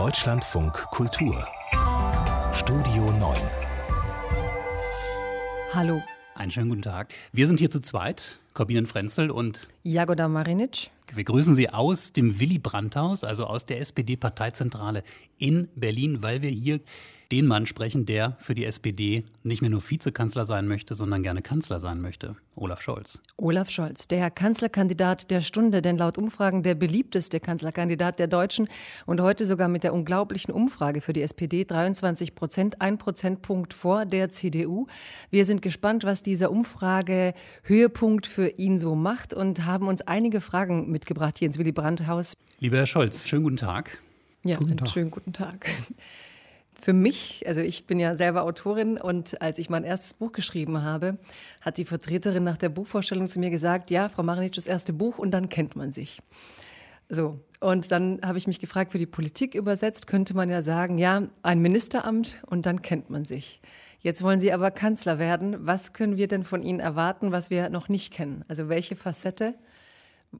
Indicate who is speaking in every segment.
Speaker 1: Deutschlandfunk Kultur Studio 9
Speaker 2: Hallo.
Speaker 3: Einen schönen guten Tag. Wir sind hier zu zweit, Corbinen Frenzel und
Speaker 2: Jagoda Marinic.
Speaker 3: Wir grüßen Sie aus dem Willy Brandt-Haus, also aus der SPD-Parteizentrale in Berlin, weil wir hier den Mann sprechen, der für die SPD nicht mehr nur Vizekanzler sein möchte, sondern gerne Kanzler sein möchte. Olaf Scholz.
Speaker 2: Olaf Scholz, der Kanzlerkandidat der Stunde, denn laut Umfragen der beliebteste Kanzlerkandidat der Deutschen und heute sogar mit der unglaublichen Umfrage für die SPD 23 Prozent, ein Prozentpunkt vor der CDU. Wir sind gespannt, was dieser Umfrage Höhepunkt für ihn so macht und haben uns einige Fragen mitgebracht hier ins Willy Brandt-Haus.
Speaker 3: Lieber Herr Scholz, schönen guten Tag.
Speaker 2: Ja, guten Tag. schönen guten Tag. Für mich, also ich bin ja selber Autorin und als ich mein erstes Buch geschrieben habe, hat die Vertreterin nach der Buchvorstellung zu mir gesagt, ja, Frau Marinitsch, das erste Buch und dann kennt man sich. So, und dann habe ich mich gefragt, für die Politik übersetzt könnte man ja sagen, ja, ein Ministeramt und dann kennt man sich. Jetzt wollen Sie aber Kanzler werden. Was können wir denn von Ihnen erwarten, was wir noch nicht kennen? Also welche Facette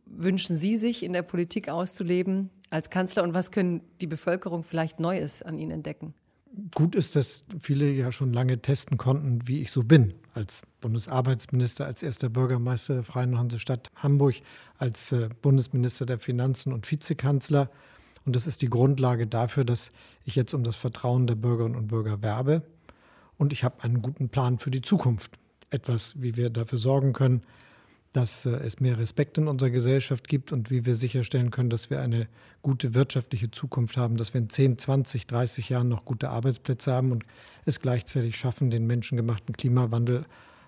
Speaker 2: wünschen Sie sich in der Politik auszuleben als Kanzler und was können die Bevölkerung vielleicht Neues an Ihnen entdecken?
Speaker 4: Gut ist, dass viele ja schon lange testen konnten, wie ich so bin. Als Bundesarbeitsminister, als erster Bürgermeister der Freien Hansestadt Hamburg, als äh, Bundesminister der Finanzen und Vizekanzler. Und das ist die Grundlage dafür, dass ich jetzt um das Vertrauen der Bürgerinnen und Bürger werbe. Und ich habe einen guten Plan für die Zukunft. Etwas, wie wir dafür sorgen können, dass äh, es mehr Respekt in unserer Gesellschaft gibt und wie wir sicherstellen können, dass wir eine gute wirtschaftliche Zukunft haben, dass wir in 10, 20, 30 Jahren noch gute Arbeitsplätze haben und es gleichzeitig schaffen, den menschengemachten Klimawandel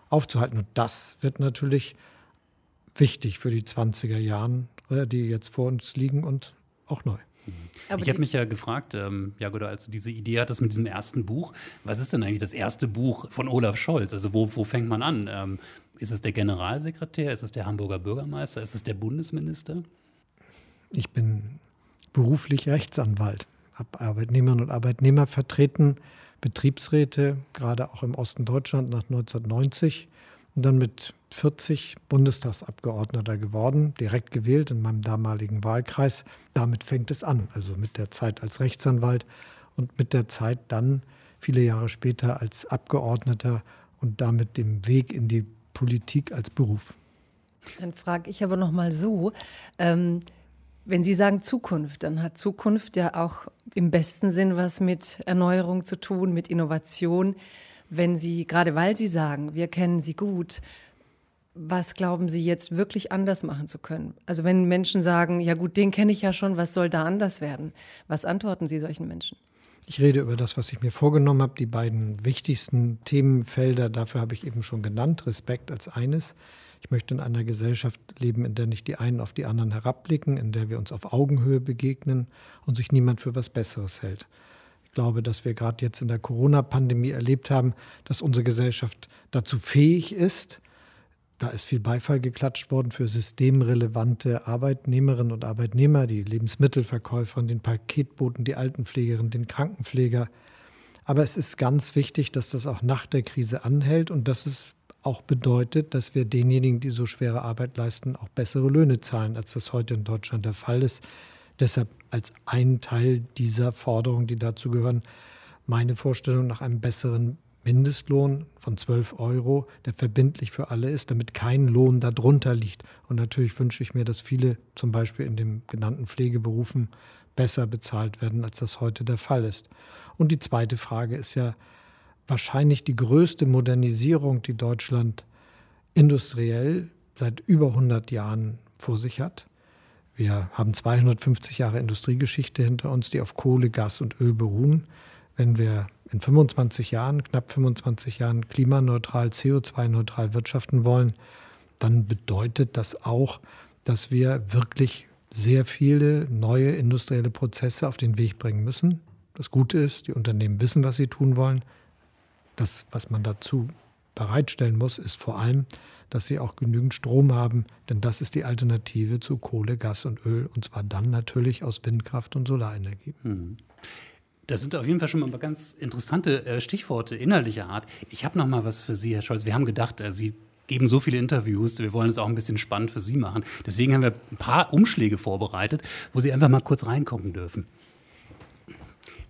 Speaker 4: aufzuhalten. Und das wird natürlich wichtig für die 20er Jahren, äh, die jetzt vor uns liegen und auch neu.
Speaker 3: Aber ich habe mich ja gefragt, ähm, Jagoda, als du diese Idee hattest mit diesem ersten Buch, was ist denn eigentlich das erste Buch von Olaf Scholz? Also wo, wo fängt man an? Ähm, ist es der Generalsekretär? Ist es der Hamburger Bürgermeister? Ist es der Bundesminister?
Speaker 4: Ich bin beruflich Rechtsanwalt, habe Arbeitnehmerinnen und Arbeitnehmer vertreten, Betriebsräte, gerade auch im Osten Deutschland nach 1990 und dann mit 40 Bundestagsabgeordneter geworden, direkt gewählt in meinem damaligen Wahlkreis. Damit fängt es an, also mit der Zeit als Rechtsanwalt und mit der Zeit dann viele Jahre später als Abgeordneter und damit dem Weg in die Politik als Beruf.
Speaker 2: Dann frage ich aber noch mal so: ähm, Wenn Sie sagen Zukunft, dann hat Zukunft ja auch im besten Sinn was mit Erneuerung zu tun, mit Innovation. Wenn Sie, gerade weil Sie sagen, wir kennen Sie gut, was glauben Sie jetzt wirklich anders machen zu können? Also wenn Menschen sagen, ja gut, den kenne ich ja schon, was soll da anders werden? Was antworten Sie solchen Menschen?
Speaker 4: Ich rede über das, was ich mir vorgenommen habe. Die beiden wichtigsten Themenfelder, dafür habe ich eben schon genannt. Respekt als eines. Ich möchte in einer Gesellschaft leben, in der nicht die einen auf die anderen herabblicken, in der wir uns auf Augenhöhe begegnen und sich niemand für was Besseres hält. Ich glaube, dass wir gerade jetzt in der Corona-Pandemie erlebt haben, dass unsere Gesellschaft dazu fähig ist, da ist viel Beifall geklatscht worden für systemrelevante Arbeitnehmerinnen und Arbeitnehmer, die Lebensmittelverkäuferin, den Paketboten, die Altenpflegerin, den Krankenpfleger. Aber es ist ganz wichtig, dass das auch nach der Krise anhält und dass es auch bedeutet, dass wir denjenigen, die so schwere Arbeit leisten, auch bessere Löhne zahlen, als das heute in Deutschland der Fall ist. Deshalb als ein Teil dieser Forderungen, die dazu gehören, meine Vorstellung nach einem besseren Mindestlohn von 12 Euro, der verbindlich für alle ist, damit kein Lohn darunter liegt. Und natürlich wünsche ich mir, dass viele zum Beispiel in den genannten Pflegeberufen besser bezahlt werden, als das heute der Fall ist. Und die zweite Frage ist ja wahrscheinlich die größte Modernisierung, die Deutschland industriell seit über 100 Jahren vor sich hat. Wir haben 250 Jahre Industriegeschichte hinter uns, die auf Kohle, Gas und Öl beruhen. Wenn wir in 25 Jahren, knapp 25 Jahren klimaneutral, CO2-neutral wirtschaften wollen, dann bedeutet das auch, dass wir wirklich sehr viele neue industrielle Prozesse auf den Weg bringen müssen. Das Gute ist, die Unternehmen wissen, was sie tun wollen. Das, was man dazu bereitstellen muss, ist vor allem, dass sie auch genügend Strom haben, denn das ist die Alternative zu Kohle, Gas und Öl, und zwar dann natürlich aus Windkraft und Solarenergie. Mhm.
Speaker 3: Das sind auf jeden Fall schon mal ganz interessante äh, Stichworte innerlicher Art. Ich habe noch mal was für Sie, Herr Scholz. Wir haben gedacht, äh, Sie geben so viele Interviews, wir wollen es auch ein bisschen spannend für Sie machen. Deswegen haben wir ein paar Umschläge vorbereitet, wo Sie einfach mal kurz reingucken dürfen.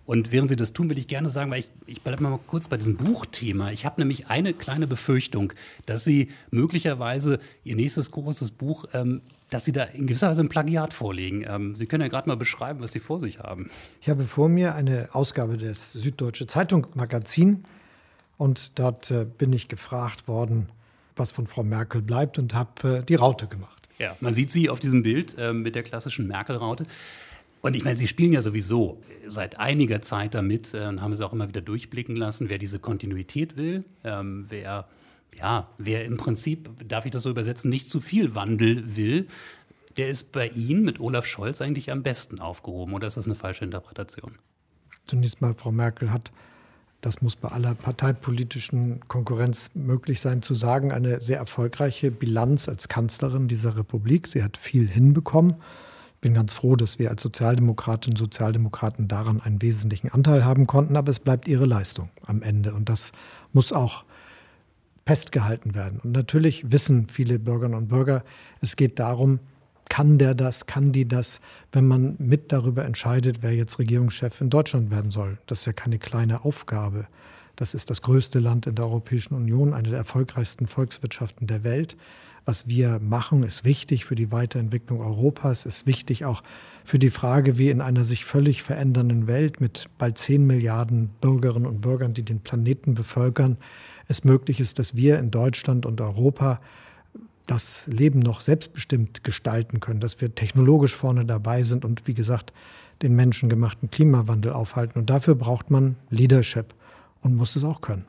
Speaker 3: Und während Sie das tun, will ich gerne sagen, weil ich, ich bleibe mal kurz bei diesem Buchthema. Ich habe nämlich eine kleine Befürchtung, dass Sie möglicherweise Ihr nächstes großes Buch, ähm, dass Sie da in gewisser Weise ein Plagiat vorlegen. Ähm, Sie können ja gerade mal beschreiben, was Sie vor sich haben.
Speaker 4: Ich habe vor mir eine Ausgabe des Süddeutsche Zeitung Magazin und dort äh, bin ich gefragt worden, was von Frau Merkel bleibt und habe äh, die Raute gemacht.
Speaker 3: Ja, man sieht sie auf diesem Bild äh, mit der klassischen Merkel-Raute. Und ich meine, Sie spielen ja sowieso seit einiger Zeit damit äh, und haben es auch immer wieder durchblicken lassen, wer diese Kontinuität will, ähm, wer, ja, wer im Prinzip, darf ich das so übersetzen, nicht zu viel Wandel will, der ist bei Ihnen mit Olaf Scholz eigentlich am besten aufgehoben. Oder ist das eine falsche Interpretation?
Speaker 4: Zunächst mal, Frau Merkel hat, das muss bei aller parteipolitischen Konkurrenz möglich sein, zu sagen, eine sehr erfolgreiche Bilanz als Kanzlerin dieser Republik. Sie hat viel hinbekommen bin ganz froh, dass wir als Sozialdemokratinnen und Sozialdemokraten daran einen wesentlichen Anteil haben konnten, aber es bleibt ihre Leistung am Ende und das muss auch festgehalten werden. Und natürlich wissen viele Bürgerinnen und Bürger, es geht darum, kann der das, kann die das, wenn man mit darüber entscheidet, wer jetzt Regierungschef in Deutschland werden soll. Das ist ja keine kleine Aufgabe. Das ist das größte Land in der Europäischen Union, eine der erfolgreichsten Volkswirtschaften der Welt was wir machen, ist wichtig für die Weiterentwicklung Europas, ist wichtig auch für die Frage, wie in einer sich völlig verändernden Welt mit bald 10 Milliarden Bürgerinnen und Bürgern, die den Planeten bevölkern, es möglich ist, dass wir in Deutschland und Europa das Leben noch selbstbestimmt gestalten können, dass wir technologisch vorne dabei sind und wie gesagt den menschengemachten Klimawandel aufhalten. Und dafür braucht man Leadership und muss es auch können.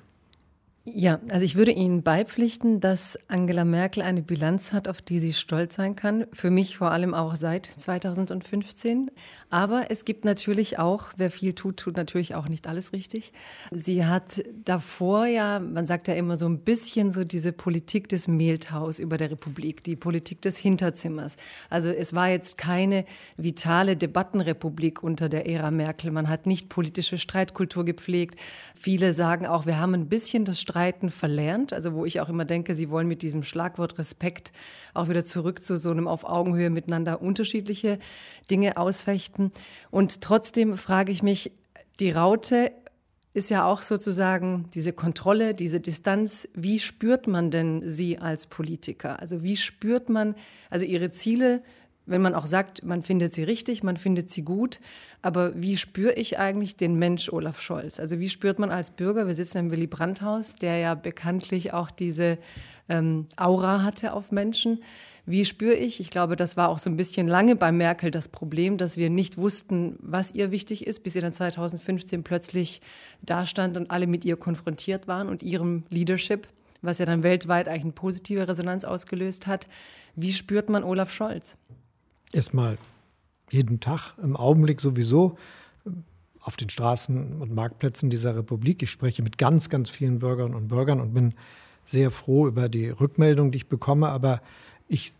Speaker 2: Ja, also ich würde Ihnen beipflichten, dass Angela Merkel eine Bilanz hat, auf die sie stolz sein kann. Für mich vor allem auch seit 2015. Aber es gibt natürlich auch, wer viel tut, tut natürlich auch nicht alles richtig. Sie hat davor ja, man sagt ja immer so ein bisschen so diese Politik des Mehltaus über der Republik, die Politik des Hinterzimmers. Also es war jetzt keine vitale Debattenrepublik unter der Ära Merkel. Man hat nicht politische Streitkultur gepflegt. Viele sagen auch, wir haben ein bisschen das Streiten verlernt. Also wo ich auch immer denke, sie wollen mit diesem Schlagwort Respekt auch wieder zurück zu so einem auf Augenhöhe miteinander unterschiedliche Dinge ausfechten. Und trotzdem frage ich mich, die Raute ist ja auch sozusagen diese Kontrolle, diese Distanz. Wie spürt man denn sie als Politiker? Also wie spürt man, also ihre Ziele, wenn man auch sagt, man findet sie richtig, man findet sie gut, aber wie spüre ich eigentlich den Mensch Olaf Scholz? Also wie spürt man als Bürger, wir sitzen im Willy Brandt-Haus, der ja bekanntlich auch diese ähm, Aura hatte auf Menschen. Wie spüre ich? Ich glaube, das war auch so ein bisschen lange bei Merkel das Problem, dass wir nicht wussten, was ihr wichtig ist, bis sie dann 2015 plötzlich dastand und alle mit ihr konfrontiert waren und ihrem Leadership, was ja dann weltweit eigentlich eine positive Resonanz ausgelöst hat. Wie spürt man Olaf Scholz?
Speaker 4: Erstmal jeden Tag, im Augenblick sowieso auf den Straßen und Marktplätzen dieser Republik. Ich spreche mit ganz, ganz vielen Bürgerinnen und Bürgern und bin sehr froh über die Rückmeldung, die ich bekomme. Aber ich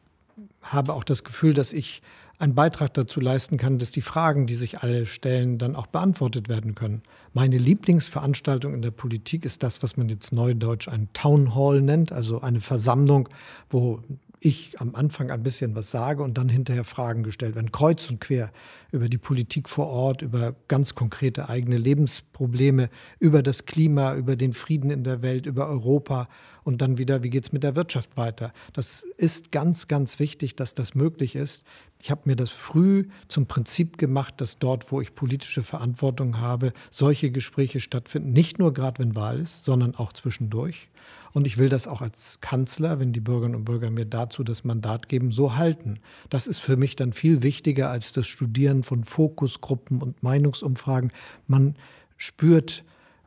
Speaker 4: habe auch das Gefühl, dass ich einen Beitrag dazu leisten kann, dass die Fragen, die sich alle stellen, dann auch beantwortet werden können. Meine Lieblingsveranstaltung in der Politik ist das, was man jetzt neudeutsch ein Town Hall nennt, also eine Versammlung, wo ich am Anfang ein bisschen was sage und dann hinterher Fragen gestellt werden, kreuz und quer über die Politik vor Ort, über ganz konkrete eigene Lebensprobleme, über das Klima, über den Frieden in der Welt, über Europa und dann wieder, wie geht es mit der Wirtschaft weiter. Das ist ganz, ganz wichtig, dass das möglich ist. Ich habe mir das früh zum Prinzip gemacht, dass dort, wo ich politische Verantwortung habe, solche Gespräche stattfinden. Nicht nur gerade, wenn Wahl ist, sondern auch zwischendurch. Und ich will das auch als Kanzler, wenn die Bürgerinnen und Bürger mir dazu das Mandat geben, so halten. Das ist für mich dann viel wichtiger als das Studieren von Fokusgruppen und Meinungsumfragen. Man spürt,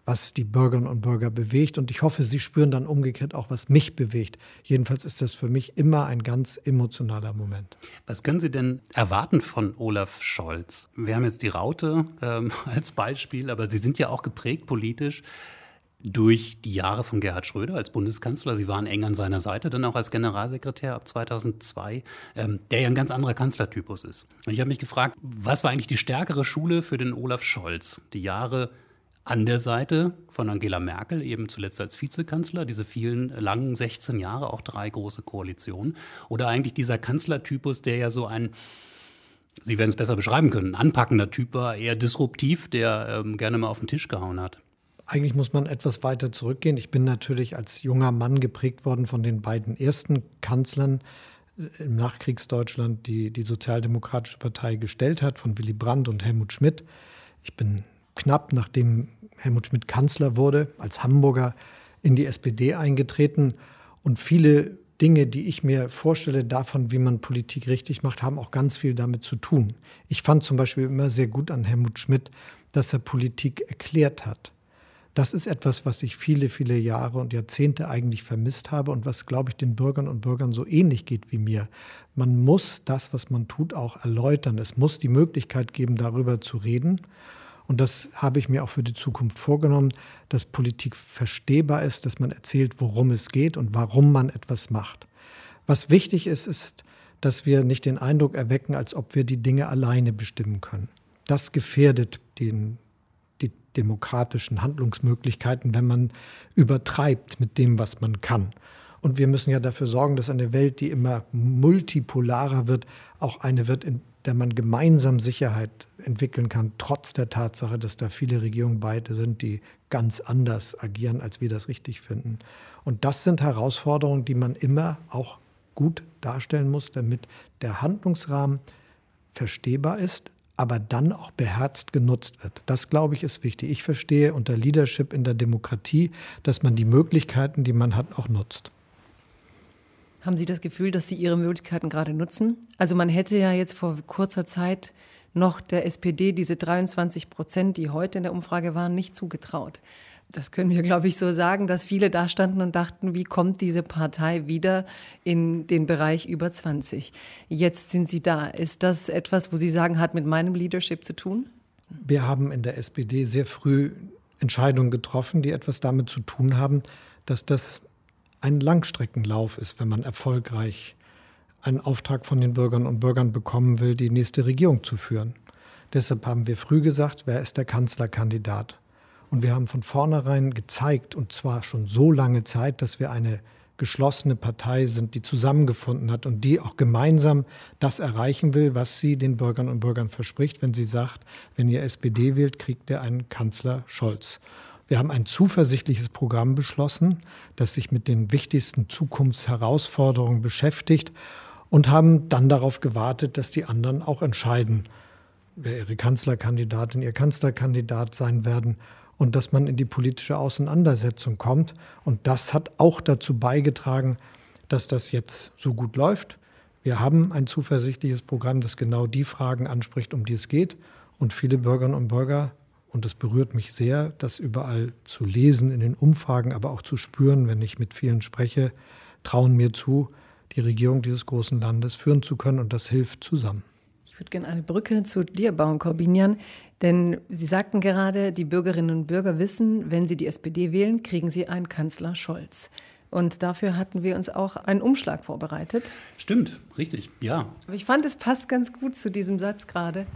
Speaker 4: was die Bürgerinnen und Bürger bewegt. Und ich hoffe, sie spüren dann umgekehrt auch, was mich bewegt. Jedenfalls ist das für mich immer ein ganz emotionaler Moment.
Speaker 3: Was können Sie denn erwarten von Olaf Scholz? Wir haben jetzt die Raute ähm, als Beispiel, aber Sie sind ja auch geprägt politisch durch die Jahre von Gerhard Schröder als Bundeskanzler. Sie waren eng an seiner Seite, dann auch als Generalsekretär ab 2002, ähm, der ja ein ganz anderer Kanzlertypus ist. Und ich habe mich gefragt, was war eigentlich die stärkere Schule für den Olaf Scholz? Die Jahre an der Seite von Angela Merkel, eben zuletzt als Vizekanzler, diese vielen langen 16 Jahre, auch drei große Koalitionen. Oder eigentlich dieser Kanzlertypus, der ja so ein Sie werden es besser beschreiben können. Ein anpackender Typ war eher disruptiv, der ähm, gerne mal auf den Tisch gehauen hat.
Speaker 4: Eigentlich muss man etwas weiter zurückgehen. Ich bin natürlich als junger Mann geprägt worden von den beiden ersten Kanzlern äh, im Nachkriegsdeutschland, die die Sozialdemokratische Partei gestellt hat, von Willy Brandt und Helmut Schmidt. Ich bin knapp nachdem Helmut Schmidt Kanzler wurde, als Hamburger in die SPD eingetreten. Und viele Dinge, die ich mir vorstelle davon, wie man Politik richtig macht, haben auch ganz viel damit zu tun. Ich fand zum Beispiel immer sehr gut an Helmut Schmidt, dass er Politik erklärt hat. Das ist etwas, was ich viele, viele Jahre und Jahrzehnte eigentlich vermisst habe und was, glaube ich, den Bürgern und Bürgern so ähnlich geht wie mir. Man muss das, was man tut, auch erläutern. Es muss die Möglichkeit geben, darüber zu reden. Und das habe ich mir auch für die Zukunft vorgenommen, dass Politik verstehbar ist, dass man erzählt, worum es geht und warum man etwas macht. Was wichtig ist, ist, dass wir nicht den Eindruck erwecken, als ob wir die Dinge alleine bestimmen können. Das gefährdet den, die demokratischen Handlungsmöglichkeiten, wenn man übertreibt mit dem, was man kann. Und wir müssen ja dafür sorgen, dass eine Welt, die immer multipolarer wird, auch eine wird, in der man gemeinsam Sicherheit entwickeln kann, trotz der Tatsache, dass da viele Regierungen beide sind, die ganz anders agieren, als wir das richtig finden. Und das sind Herausforderungen, die man immer auch gut darstellen muss, damit der Handlungsrahmen verstehbar ist, aber dann auch beherzt genutzt wird. Das, glaube ich, ist wichtig. Ich verstehe unter Leadership in der Demokratie, dass man die Möglichkeiten, die man hat, auch nutzt.
Speaker 2: Haben Sie das Gefühl, dass Sie Ihre Möglichkeiten gerade nutzen? Also man hätte ja jetzt vor kurzer Zeit noch der SPD diese 23 Prozent, die heute in der Umfrage waren, nicht zugetraut. Das können wir, glaube ich, so sagen, dass viele da standen und dachten, wie kommt diese Partei wieder in den Bereich über 20? Jetzt sind Sie da. Ist das etwas, wo Sie sagen, hat mit meinem Leadership zu tun?
Speaker 4: Wir haben in der SPD sehr früh Entscheidungen getroffen, die etwas damit zu tun haben, dass das ein Langstreckenlauf ist, wenn man erfolgreich einen Auftrag von den Bürgern und Bürgern bekommen will, die nächste Regierung zu führen. Deshalb haben wir früh gesagt, wer ist der Kanzlerkandidat? Und wir haben von vornherein gezeigt, und zwar schon so lange Zeit, dass wir eine geschlossene Partei sind, die zusammengefunden hat und die auch gemeinsam das erreichen will, was sie den Bürgern und Bürgern verspricht, wenn sie sagt, wenn ihr SPD wählt, kriegt ihr einen Kanzler Scholz. Wir haben ein zuversichtliches Programm beschlossen, das sich mit den wichtigsten Zukunftsherausforderungen beschäftigt und haben dann darauf gewartet, dass die anderen auch entscheiden, wer ihre Kanzlerkandidatin, ihr Kanzlerkandidat sein werden und dass man in die politische Auseinandersetzung kommt. Und das hat auch dazu beigetragen, dass das jetzt so gut läuft. Wir haben ein zuversichtliches Programm, das genau die Fragen anspricht, um die es geht. Und viele Bürgerinnen und Bürger und es berührt mich sehr, das überall zu lesen in den Umfragen, aber auch zu spüren, wenn ich mit vielen spreche, trauen mir zu, die Regierung dieses großen Landes führen zu können und das hilft zusammen.
Speaker 2: Ich würde gerne eine Brücke zu dir bauen, Corbinian, denn Sie sagten gerade, die Bürgerinnen und Bürger wissen, wenn sie die SPD wählen, kriegen sie einen Kanzler Scholz. Und dafür hatten wir uns auch einen Umschlag vorbereitet.
Speaker 3: Stimmt, richtig, ja.
Speaker 2: Aber ich fand, es passt ganz gut zu diesem Satz gerade.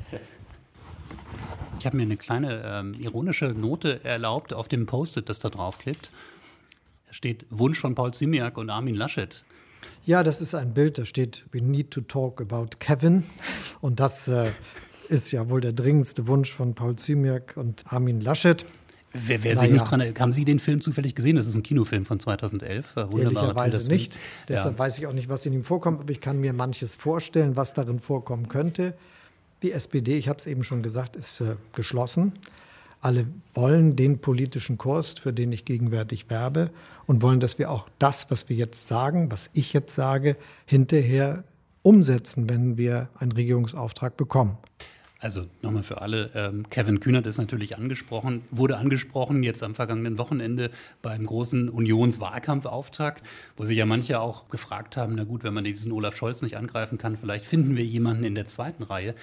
Speaker 3: Ich habe mir eine kleine ähm, ironische Note erlaubt auf dem Post-it, das da draufklebt. Da steht Wunsch von Paul Simiak und Armin Laschet.
Speaker 4: Ja, das ist ein Bild, da steht We need to talk about Kevin. Und das äh, ist ja wohl der dringendste Wunsch von Paul Ziemiak und Armin Laschet.
Speaker 3: Wer, wer sich nicht dran haben Sie den Film zufällig gesehen? Das ist ein Kinofilm von 2011.
Speaker 4: Ehrlicherweise nicht. Deshalb ja. weiß ich auch nicht, was in ihm vorkommt, aber ich kann mir manches vorstellen, was darin vorkommen könnte. Die SPD, ich habe es eben schon gesagt, ist äh, geschlossen. Alle wollen den politischen Kurs, für den ich gegenwärtig werbe, und wollen, dass wir auch das, was wir jetzt sagen, was ich jetzt sage, hinterher umsetzen, wenn wir einen Regierungsauftrag bekommen.
Speaker 3: Also nochmal für alle, ähm, Kevin Kühnert ist natürlich angesprochen, wurde angesprochen jetzt am vergangenen Wochenende beim großen Unionswahlkampfauftakt, wo sich ja manche auch gefragt haben, na gut, wenn man diesen Olaf Scholz nicht angreifen kann, vielleicht finden wir jemanden in der zweiten Reihe.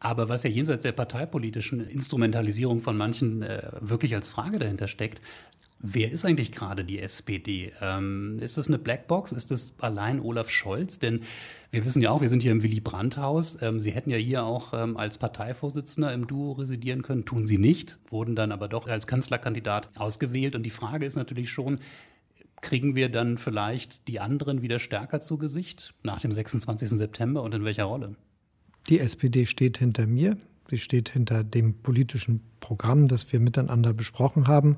Speaker 3: Aber was ja jenseits der parteipolitischen Instrumentalisierung von manchen äh, wirklich als Frage dahinter steckt, wer ist eigentlich gerade die SPD? Ähm, ist das eine Blackbox? Ist das allein Olaf Scholz? Denn wir wissen ja auch, wir sind hier im Willy Brandt-Haus. Ähm, Sie hätten ja hier auch ähm, als Parteivorsitzender im Duo residieren können, tun Sie nicht, wurden dann aber doch als Kanzlerkandidat ausgewählt. Und die Frage ist natürlich schon, kriegen wir dann vielleicht die anderen wieder stärker zu Gesicht nach dem 26. September und in welcher Rolle?
Speaker 4: Die SPD steht hinter mir. Sie steht hinter dem politischen Programm, das wir miteinander besprochen haben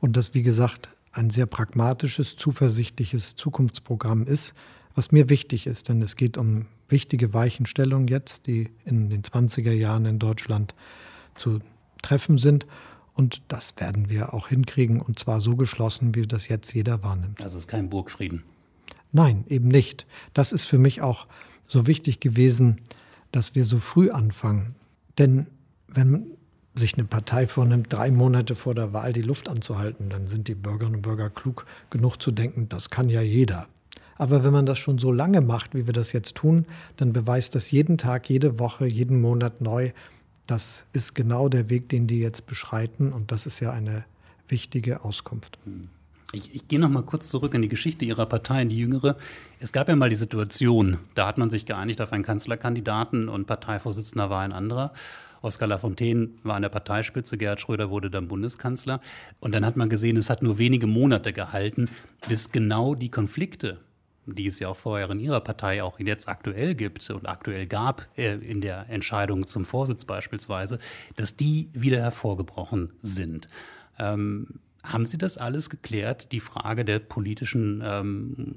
Speaker 4: und das, wie gesagt, ein sehr pragmatisches, zuversichtliches Zukunftsprogramm ist, was mir wichtig ist, denn es geht um wichtige Weichenstellungen jetzt, die in den 20er Jahren in Deutschland zu treffen sind. Und das werden wir auch hinkriegen und zwar so geschlossen, wie das jetzt jeder wahrnimmt.
Speaker 3: Das ist kein Burgfrieden.
Speaker 4: Nein, eben nicht. Das ist für mich auch so wichtig gewesen, dass wir so früh anfangen. Denn wenn sich eine Partei vornimmt, drei Monate vor der Wahl die Luft anzuhalten, dann sind die Bürgerinnen und Bürger klug genug zu denken, das kann ja jeder. Aber wenn man das schon so lange macht, wie wir das jetzt tun, dann beweist das jeden Tag, jede Woche, jeden Monat neu, das ist genau der Weg, den die jetzt beschreiten. Und das ist ja eine wichtige Auskunft.
Speaker 3: Ich, ich gehe noch mal kurz zurück in die Geschichte Ihrer Partei, in die jüngere. Es gab ja mal die Situation, da hat man sich geeinigt auf einen Kanzlerkandidaten und Parteivorsitzender war ein anderer. Oskar Lafontaine war an der Parteispitze, Gerhard Schröder wurde dann Bundeskanzler. Und dann hat man gesehen, es hat nur wenige Monate gehalten, bis genau die Konflikte, die es ja auch vorher in Ihrer Partei auch jetzt aktuell gibt und aktuell gab äh, in der Entscheidung zum Vorsitz beispielsweise, dass die wieder hervorgebrochen sind. Ähm, haben Sie das alles geklärt? Die Frage der politischen ähm,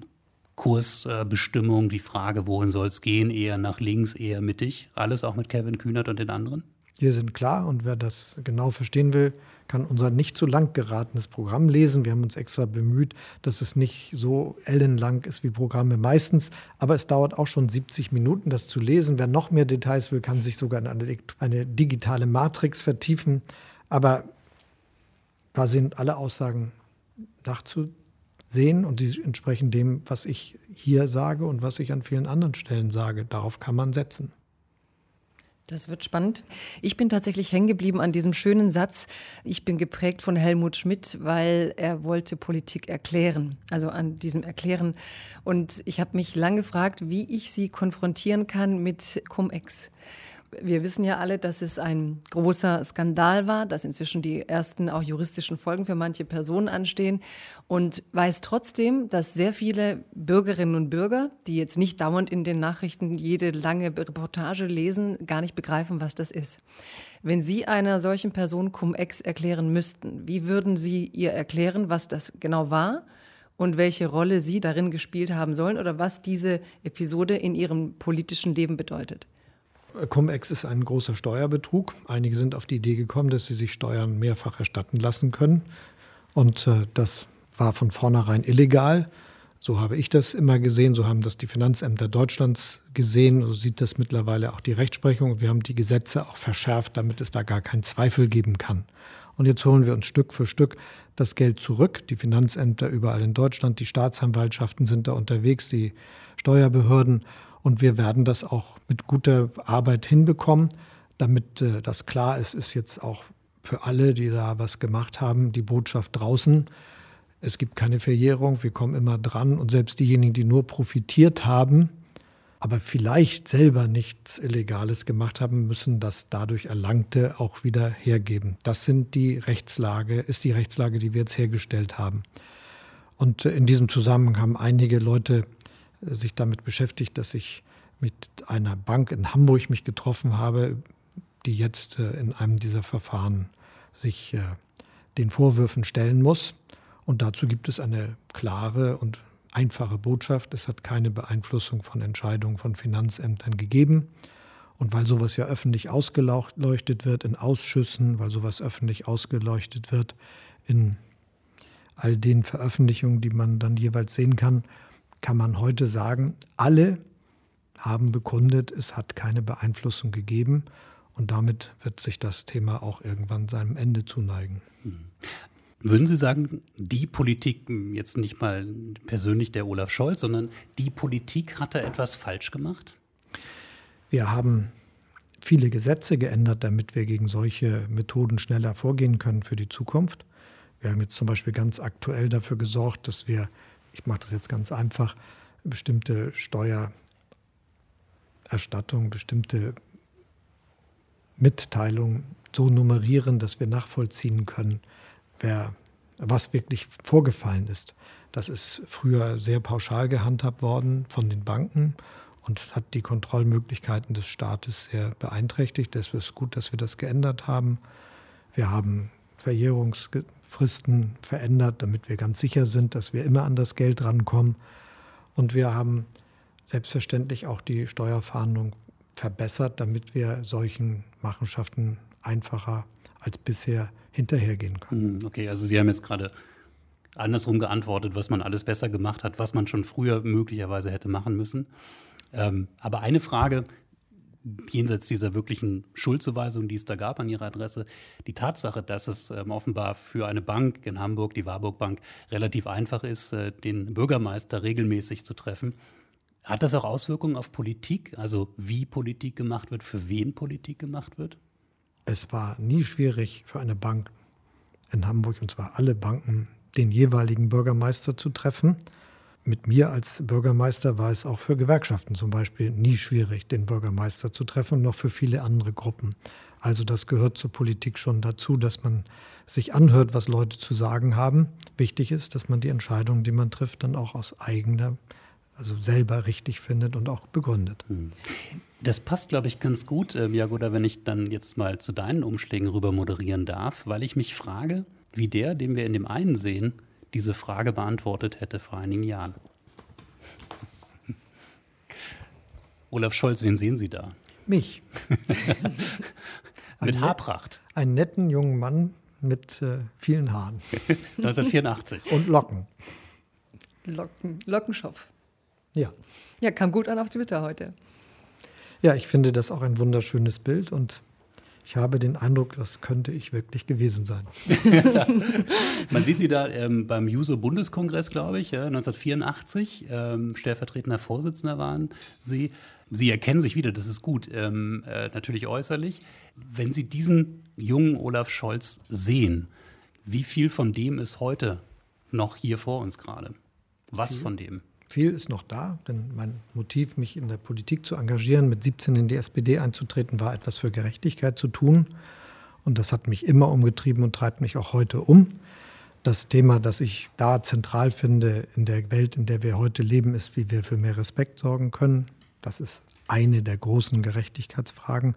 Speaker 3: Kursbestimmung, die Frage, wohin soll es gehen, eher nach links, eher mittig, alles auch mit Kevin Kühnert und den anderen?
Speaker 4: Wir sind klar und wer das genau verstehen will, kann unser nicht zu lang geratenes Programm lesen. Wir haben uns extra bemüht, dass es nicht so ellenlang ist wie Programme meistens. Aber es dauert auch schon 70 Minuten, das zu lesen. Wer noch mehr Details will, kann sich sogar in eine, eine digitale Matrix vertiefen. Aber da sind alle Aussagen nachzusehen und die entsprechen dem, was ich hier sage und was ich an vielen anderen Stellen sage. Darauf kann man setzen.
Speaker 2: Das wird spannend. Ich bin tatsächlich hängen geblieben an diesem schönen Satz. Ich bin geprägt von Helmut Schmidt, weil er wollte Politik erklären. Also an diesem Erklären. Und ich habe mich lange gefragt, wie ich sie konfrontieren kann mit Cum-Ex. Wir wissen ja alle, dass es ein großer Skandal war, dass inzwischen die ersten auch juristischen Folgen für manche Personen anstehen und weiß trotzdem, dass sehr viele Bürgerinnen und Bürger, die jetzt nicht dauernd in den Nachrichten jede lange Reportage lesen, gar nicht begreifen, was das ist. Wenn Sie einer solchen Person Cum-Ex erklären müssten, wie würden Sie ihr erklären, was das genau war? und welche Rolle Sie darin gespielt haben sollen oder was diese Episode in Ihrem politischen Leben bedeutet.
Speaker 4: Cum-Ex ist ein großer Steuerbetrug. Einige sind auf die Idee gekommen, dass sie sich Steuern mehrfach erstatten lassen können. Und äh, das war von vornherein illegal. So habe ich das immer gesehen, so haben das die Finanzämter Deutschlands gesehen, so sieht das mittlerweile auch die Rechtsprechung. Wir haben die Gesetze auch verschärft, damit es da gar keinen Zweifel geben kann. Und jetzt holen wir uns Stück für Stück das Geld zurück. Die Finanzämter überall in Deutschland, die Staatsanwaltschaften sind da unterwegs, die Steuerbehörden. Und wir werden das auch mit guter Arbeit hinbekommen. Damit äh, das klar ist, ist jetzt auch für alle, die da was gemacht haben, die Botschaft draußen. Es gibt keine Verjährung, wir kommen immer dran. Und selbst diejenigen, die nur profitiert haben, aber vielleicht selber nichts Illegales gemacht haben, müssen das dadurch Erlangte auch wieder hergeben. Das sind die Rechtslage, ist die Rechtslage, die wir jetzt hergestellt haben. Und äh, in diesem Zusammenhang haben einige Leute sich damit beschäftigt, dass ich mit einer Bank in Hamburg mich getroffen habe, die jetzt äh, in einem dieser Verfahren sich äh, den Vorwürfen stellen muss. Und dazu gibt es eine klare und einfache Botschaft. Es hat keine Beeinflussung von Entscheidungen von Finanzämtern gegeben. Und weil sowas ja öffentlich ausgeleuchtet wird in Ausschüssen, weil sowas öffentlich ausgeleuchtet wird in all den Veröffentlichungen, die man dann jeweils sehen kann, kann man heute sagen, alle haben bekundet, es hat keine Beeinflussung gegeben. Und damit wird sich das Thema auch irgendwann seinem Ende zuneigen. Mhm.
Speaker 3: Würden Sie sagen, die Politik, jetzt nicht mal persönlich der Olaf Scholz, sondern die Politik hat da etwas falsch gemacht?
Speaker 4: Wir haben viele Gesetze geändert, damit wir gegen solche Methoden schneller vorgehen können für die Zukunft. Wir haben jetzt zum Beispiel ganz aktuell dafür gesorgt, dass wir ich mache das jetzt ganz einfach, bestimmte Steuererstattung, bestimmte Mitteilungen so nummerieren, dass wir nachvollziehen können, wer, was wirklich vorgefallen ist. Das ist früher sehr pauschal gehandhabt worden von den Banken und hat die Kontrollmöglichkeiten des Staates sehr beeinträchtigt. Es ist gut, dass wir das geändert haben. Wir haben Verjährungsfristen verändert, damit wir ganz sicher sind, dass wir immer an das Geld rankommen. Und wir haben selbstverständlich auch die Steuerfahndung verbessert, damit wir solchen Machenschaften einfacher als bisher hinterhergehen können.
Speaker 3: Hm, okay, also Sie haben jetzt gerade andersrum geantwortet, was man alles besser gemacht hat, was man schon früher möglicherweise hätte machen müssen. Ähm, aber eine Frage, jenseits dieser wirklichen Schuldzuweisung, die es da gab an Ihrer Adresse, die Tatsache, dass es ähm, offenbar für eine Bank in Hamburg, die Warburg Bank, relativ einfach ist, äh, den Bürgermeister regelmäßig zu treffen. Hat das auch Auswirkungen auf Politik, also wie Politik gemacht wird, für wen Politik gemacht wird?
Speaker 4: Es war nie schwierig für eine Bank in Hamburg, und zwar alle Banken, den jeweiligen Bürgermeister zu treffen. Mit mir als Bürgermeister war es auch für Gewerkschaften zum Beispiel nie schwierig, den Bürgermeister zu treffen, noch für viele andere Gruppen. Also das gehört zur Politik schon dazu, dass man sich anhört, was Leute zu sagen haben. Wichtig ist, dass man die Entscheidungen, die man trifft, dann auch aus eigener, also selber richtig findet und auch begründet. Hm.
Speaker 3: Das passt, glaube ich, ganz gut, äh, Jagoda, wenn ich dann jetzt mal zu deinen Umschlägen rüber moderieren darf, weil ich mich frage, wie der, den wir in dem einen sehen, diese Frage beantwortet hätte vor einigen Jahren. Olaf Scholz, wen sehen Sie da?
Speaker 4: Mich.
Speaker 3: mit Haarpracht.
Speaker 4: Einen netten jungen Mann mit äh, vielen Haaren.
Speaker 3: 1984.
Speaker 4: Und Locken.
Speaker 2: Locken, Lockenschopf.
Speaker 4: Ja.
Speaker 2: Ja, kam gut an auf Twitter heute.
Speaker 4: Ja, ich finde das auch ein wunderschönes Bild und ich habe den Eindruck, das könnte ich wirklich gewesen sein.
Speaker 3: Man sieht sie da ähm, beim Juso-Bundeskongress, glaube ich, ja, 1984. Ähm, stellvertretender Vorsitzender waren Sie. Sie erkennen sich wieder, das ist gut, ähm, äh, natürlich äußerlich. Wenn Sie diesen jungen Olaf Scholz sehen, wie viel von dem ist heute noch hier vor uns gerade? Was von dem?
Speaker 4: Viel ist noch da, denn mein Motiv, mich in der Politik zu engagieren, mit 17 in die SPD einzutreten, war etwas für Gerechtigkeit zu tun. Und das hat mich immer umgetrieben und treibt mich auch heute um. Das Thema, das ich da zentral finde in der Welt, in der wir heute leben, ist, wie wir für mehr Respekt sorgen können. Das ist eine der großen Gerechtigkeitsfragen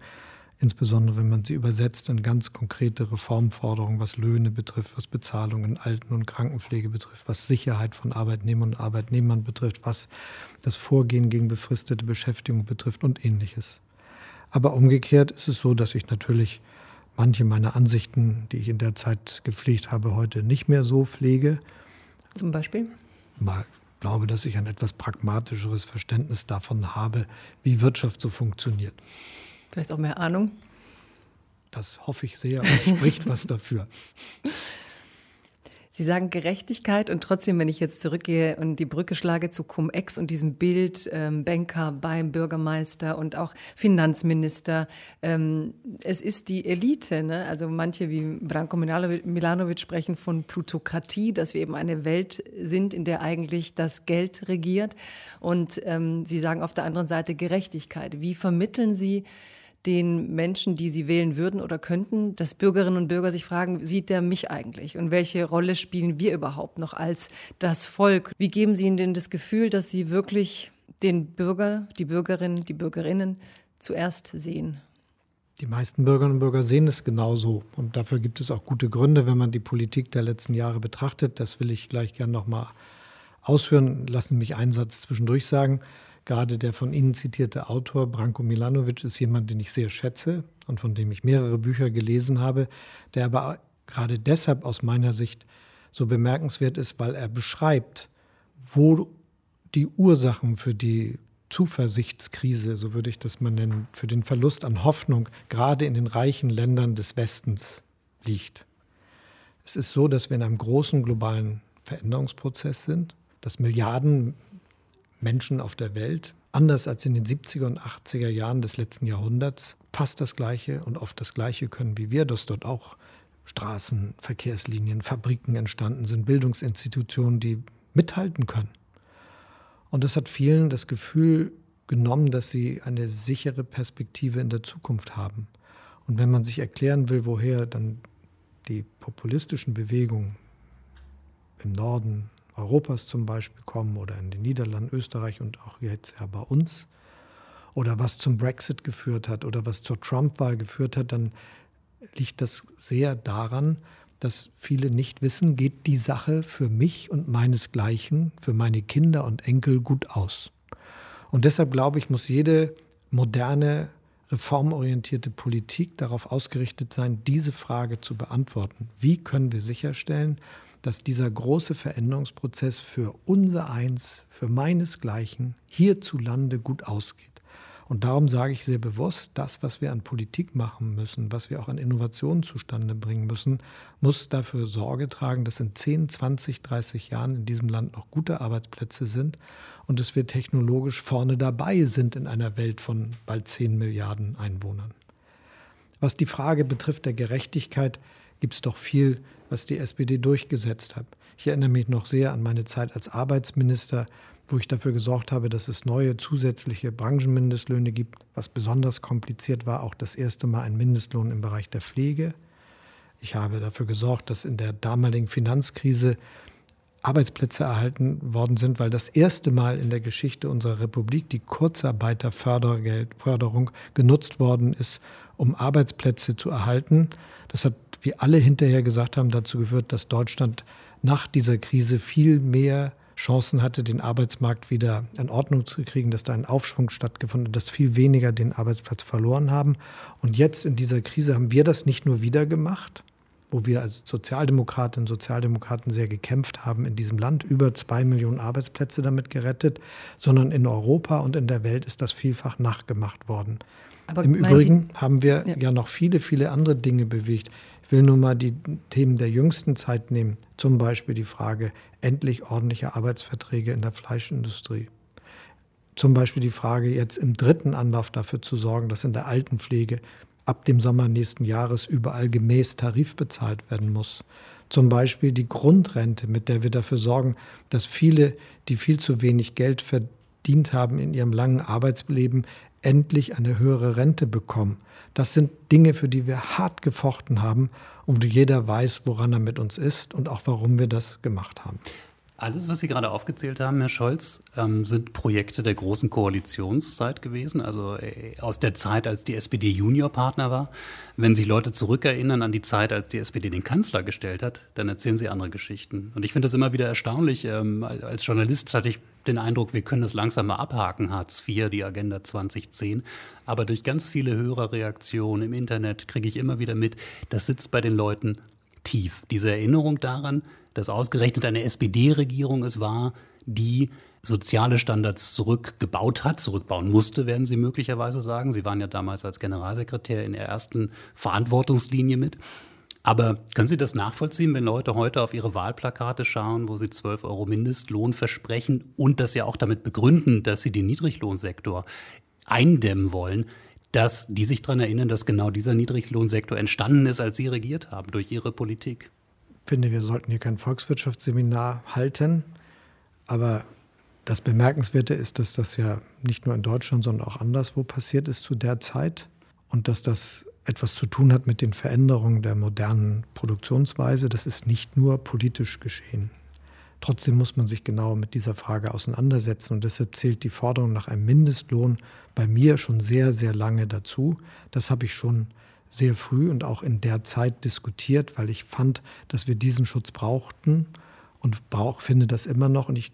Speaker 4: insbesondere wenn man sie übersetzt in ganz konkrete Reformforderungen, was Löhne betrifft, was Bezahlung in Alten- und Krankenpflege betrifft, was Sicherheit von Arbeitnehmern und Arbeitnehmern betrifft, was das Vorgehen gegen befristete Beschäftigung betrifft und ähnliches. Aber umgekehrt ist es so, dass ich natürlich manche meiner Ansichten, die ich in der Zeit gepflegt habe, heute nicht mehr so pflege.
Speaker 2: Zum Beispiel?
Speaker 4: Mal glaube, dass ich ein etwas pragmatischeres Verständnis davon habe, wie Wirtschaft so funktioniert.
Speaker 2: Vielleicht auch mehr Ahnung.
Speaker 4: Das hoffe ich sehr und spricht was dafür.
Speaker 2: Sie sagen Gerechtigkeit und trotzdem, wenn ich jetzt zurückgehe und die Brücke schlage zu Cum-Ex und diesem Bild ähm, Banker beim Bürgermeister und auch Finanzminister, ähm, es ist die Elite. Ne? Also manche wie Branko Milanovic sprechen von Plutokratie, dass wir eben eine Welt sind, in der eigentlich das Geld regiert. Und ähm, Sie sagen auf der anderen Seite Gerechtigkeit. Wie vermitteln Sie den Menschen, die sie wählen würden oder könnten, dass Bürgerinnen und Bürger sich fragen, sieht der mich eigentlich? Und welche Rolle spielen wir überhaupt noch als das Volk? Wie geben Sie ihnen denn das Gefühl, dass sie wirklich den Bürger, die Bürgerinnen, die Bürgerinnen zuerst sehen?
Speaker 4: Die meisten Bürgerinnen und Bürger sehen es genauso. Und dafür gibt es auch gute Gründe, wenn man die Politik der letzten Jahre betrachtet. Das will ich gleich gerne nochmal ausführen. Lassen Sie mich einen Satz zwischendurch sagen. Gerade der von Ihnen zitierte Autor Branko Milanovic ist jemand, den ich sehr schätze und von dem ich mehrere Bücher gelesen habe, der aber gerade deshalb aus meiner Sicht so bemerkenswert ist, weil er beschreibt, wo die Ursachen für die Zuversichtskrise, so würde ich das mal nennen, für den Verlust an Hoffnung gerade in den reichen Ländern des Westens liegt. Es ist so, dass wir in einem großen globalen Veränderungsprozess sind, dass Milliarden Menschen auf der Welt, anders als in den 70er und 80er Jahren des letzten Jahrhunderts, fast das Gleiche und oft das Gleiche können wie wir, dass dort auch Straßen, Verkehrslinien, Fabriken entstanden sind, Bildungsinstitutionen, die mithalten können. Und das hat vielen das Gefühl genommen, dass sie eine sichere Perspektive in der Zukunft haben. Und wenn man sich erklären will, woher dann die populistischen Bewegungen im Norden Europas zum Beispiel kommen oder in den Niederlanden, Österreich und auch jetzt ja bei uns, oder was zum Brexit geführt hat oder was zur Trump-Wahl geführt hat, dann liegt das sehr daran, dass viele nicht wissen, geht die Sache für mich und meinesgleichen, für meine Kinder und Enkel gut aus. Und deshalb glaube ich, muss jede moderne, reformorientierte Politik darauf ausgerichtet sein, diese Frage zu beantworten. Wie können wir sicherstellen, dass dieser große Veränderungsprozess für unser Eins, für meinesgleichen hierzulande gut ausgeht? Und darum sage ich sehr bewusst, das, was wir an Politik machen müssen, was wir auch an Innovationen zustande bringen müssen, muss dafür Sorge tragen, dass in 10, 20, 30 Jahren in diesem Land noch gute Arbeitsplätze sind und dass wir technologisch vorne dabei sind in einer Welt von bald 10 Milliarden Einwohnern. Was die Frage betrifft der Gerechtigkeit, gibt es doch viel, was die SPD durchgesetzt hat. Ich erinnere mich noch sehr an meine Zeit als Arbeitsminister, wo ich dafür gesorgt habe, dass es neue zusätzliche Branchenmindestlöhne gibt. Was besonders kompliziert war, auch das erste Mal ein Mindestlohn im Bereich der Pflege. Ich habe dafür gesorgt, dass in der damaligen Finanzkrise Arbeitsplätze erhalten worden sind, weil das erste Mal in der Geschichte unserer Republik die Kurzarbeiterförderung genutzt worden ist, um Arbeitsplätze zu erhalten. Das hat, wie alle hinterher gesagt haben, dazu geführt, dass Deutschland nach dieser Krise viel mehr Chancen hatte, den Arbeitsmarkt wieder in Ordnung zu kriegen, dass da ein Aufschwung stattgefunden hat, dass viel weniger den Arbeitsplatz verloren haben. Und jetzt in dieser Krise haben wir das nicht nur wieder gemacht, wo wir als Sozialdemokratinnen und Sozialdemokraten sehr gekämpft haben in diesem Land, über zwei Millionen Arbeitsplätze damit gerettet, sondern in Europa und in der Welt ist das vielfach nachgemacht worden. Aber Im Übrigen Sie, haben wir ja. ja noch viele, viele andere Dinge bewegt. Ich will nur mal die Themen der jüngsten Zeit nehmen. Zum Beispiel die Frage, endlich ordentliche Arbeitsverträge in der Fleischindustrie. Zum Beispiel die Frage, jetzt im dritten Anlauf dafür zu sorgen, dass in der Altenpflege ab dem Sommer nächsten Jahres überall gemäß Tarif bezahlt werden muss. Zum Beispiel die Grundrente, mit der wir dafür sorgen, dass viele, die viel zu wenig Geld verdient haben in ihrem langen Arbeitsleben, endlich eine höhere Rente bekommen. Das sind Dinge, für die wir hart gefochten haben und jeder weiß, woran er mit uns ist und auch warum wir das gemacht haben.
Speaker 3: Alles, was Sie gerade aufgezählt haben, Herr Scholz, ähm, sind Projekte der großen Koalitionszeit gewesen, also äh, aus der Zeit, als die SPD Juniorpartner war. Wenn sich Leute zurückerinnern an die Zeit, als die SPD den Kanzler gestellt hat, dann erzählen sie andere Geschichten. Und ich finde das immer wieder erstaunlich. Ähm, als Journalist hatte ich den Eindruck, wir können das langsam mal abhaken, Hartz IV, die Agenda 2010. Aber durch ganz viele Hörerreaktionen im Internet kriege ich immer wieder mit, das sitzt bei den Leuten tief. Diese Erinnerung daran, dass ausgerechnet eine SPD-Regierung es war, die soziale Standards zurückgebaut hat, zurückbauen musste, werden Sie möglicherweise sagen. Sie waren ja damals als Generalsekretär in der ersten Verantwortungslinie mit. Aber können Sie das nachvollziehen, wenn Leute heute auf ihre Wahlplakate schauen, wo sie 12 Euro Mindestlohn versprechen und das ja auch damit begründen, dass sie den Niedriglohnsektor eindämmen wollen, dass die sich daran erinnern, dass genau dieser Niedriglohnsektor entstanden ist, als Sie regiert haben durch Ihre Politik?
Speaker 4: Ich finde, wir sollten hier kein Volkswirtschaftsseminar halten, aber das Bemerkenswerte ist, dass das ja nicht nur in Deutschland, sondern auch anderswo passiert ist zu der Zeit und dass das etwas zu tun hat mit den Veränderungen der modernen Produktionsweise. Das ist nicht nur politisch geschehen. Trotzdem muss man sich genau mit dieser Frage auseinandersetzen und deshalb zählt die Forderung nach einem Mindestlohn bei mir schon sehr, sehr lange dazu. Das habe ich schon sehr früh und auch in der Zeit diskutiert, weil ich fand, dass wir diesen Schutz brauchten und brauch, finde das immer noch. Und ich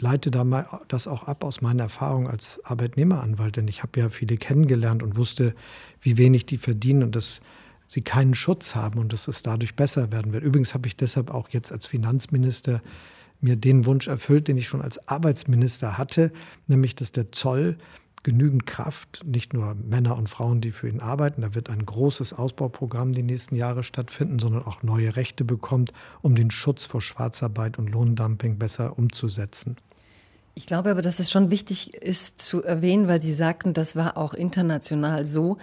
Speaker 4: leite da mal das auch ab aus meiner Erfahrung als Arbeitnehmeranwalt, denn ich habe ja viele kennengelernt und wusste, wie wenig die verdienen und dass sie keinen Schutz haben und dass es dadurch besser werden wird. Übrigens habe ich deshalb auch jetzt als Finanzminister mir den Wunsch erfüllt, den ich schon als Arbeitsminister hatte, nämlich dass der Zoll genügend Kraft, nicht nur Männer und Frauen, die für ihn arbeiten, da wird ein großes Ausbauprogramm die nächsten Jahre stattfinden, sondern auch neue Rechte bekommt, um den Schutz vor Schwarzarbeit und Lohndumping besser umzusetzen.
Speaker 2: Ich glaube aber, dass es schon wichtig ist zu erwähnen, weil Sie sagten, das war auch international so,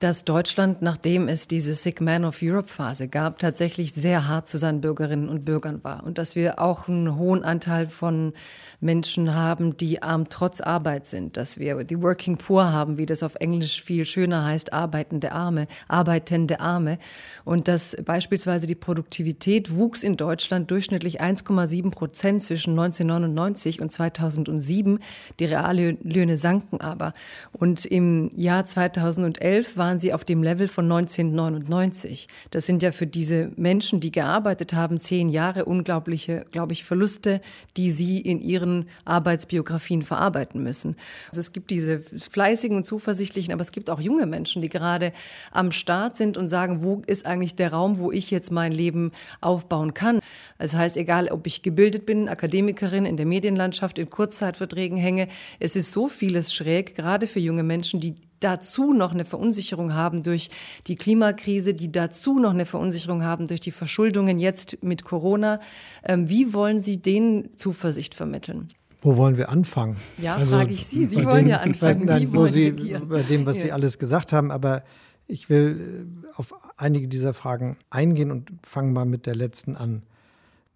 Speaker 2: dass Deutschland, nachdem es diese Sick Man of Europe Phase gab, tatsächlich sehr hart zu seinen Bürgerinnen und Bürgern war. Und dass wir auch einen hohen Anteil von Menschen haben, die arm trotz Arbeit sind, dass wir die Working Poor haben, wie das auf Englisch viel schöner heißt, arbeitende Arme, arbeitende Arme. Und dass beispielsweise die Produktivität wuchs in Deutschland durchschnittlich 1,7 Prozent zwischen 1999 und 2007. Die Reallöhne sanken aber. Und im Jahr 2011 waren waren sie auf dem Level von 1999. Das sind ja für diese Menschen, die gearbeitet haben, zehn Jahre unglaubliche, glaube ich, Verluste, die sie in ihren Arbeitsbiografien verarbeiten müssen. Also es gibt diese fleißigen und zuversichtlichen, aber es gibt auch junge Menschen, die gerade am Start sind und sagen, wo ist eigentlich der Raum, wo ich jetzt mein Leben aufbauen kann. Das heißt, egal, ob ich gebildet bin, Akademikerin in der Medienlandschaft, in Kurzzeitverträgen hänge, es ist so vieles schräg, gerade für junge Menschen, die dazu noch eine Verunsicherung haben durch die Klimakrise, die dazu noch eine Verunsicherung haben durch die Verschuldungen jetzt mit Corona. Ähm, wie wollen Sie denen Zuversicht vermitteln?
Speaker 4: Wo wollen wir anfangen?
Speaker 2: Ja, also, frage ich Sie. Sie wollen
Speaker 4: dem,
Speaker 2: ja anfangen.
Speaker 4: Nein, Sie wollen Sie, bei dem, was ja. Sie alles gesagt haben, aber ich will äh, auf einige dieser Fragen eingehen und fange mal mit der letzten an.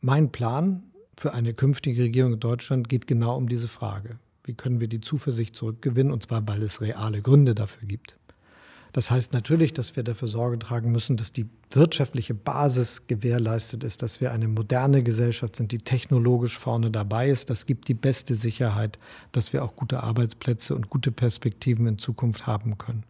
Speaker 4: Mein Plan für eine künftige Regierung in Deutschland geht genau um diese Frage. Wie können wir die Zuversicht zurückgewinnen? Und zwar, weil es reale Gründe dafür gibt. Das heißt natürlich, dass wir dafür Sorge tragen müssen, dass die wirtschaftliche Basis gewährleistet ist, dass wir eine moderne Gesellschaft sind, die technologisch vorne dabei ist. Das gibt die beste Sicherheit, dass wir auch gute Arbeitsplätze und gute Perspektiven in Zukunft haben können.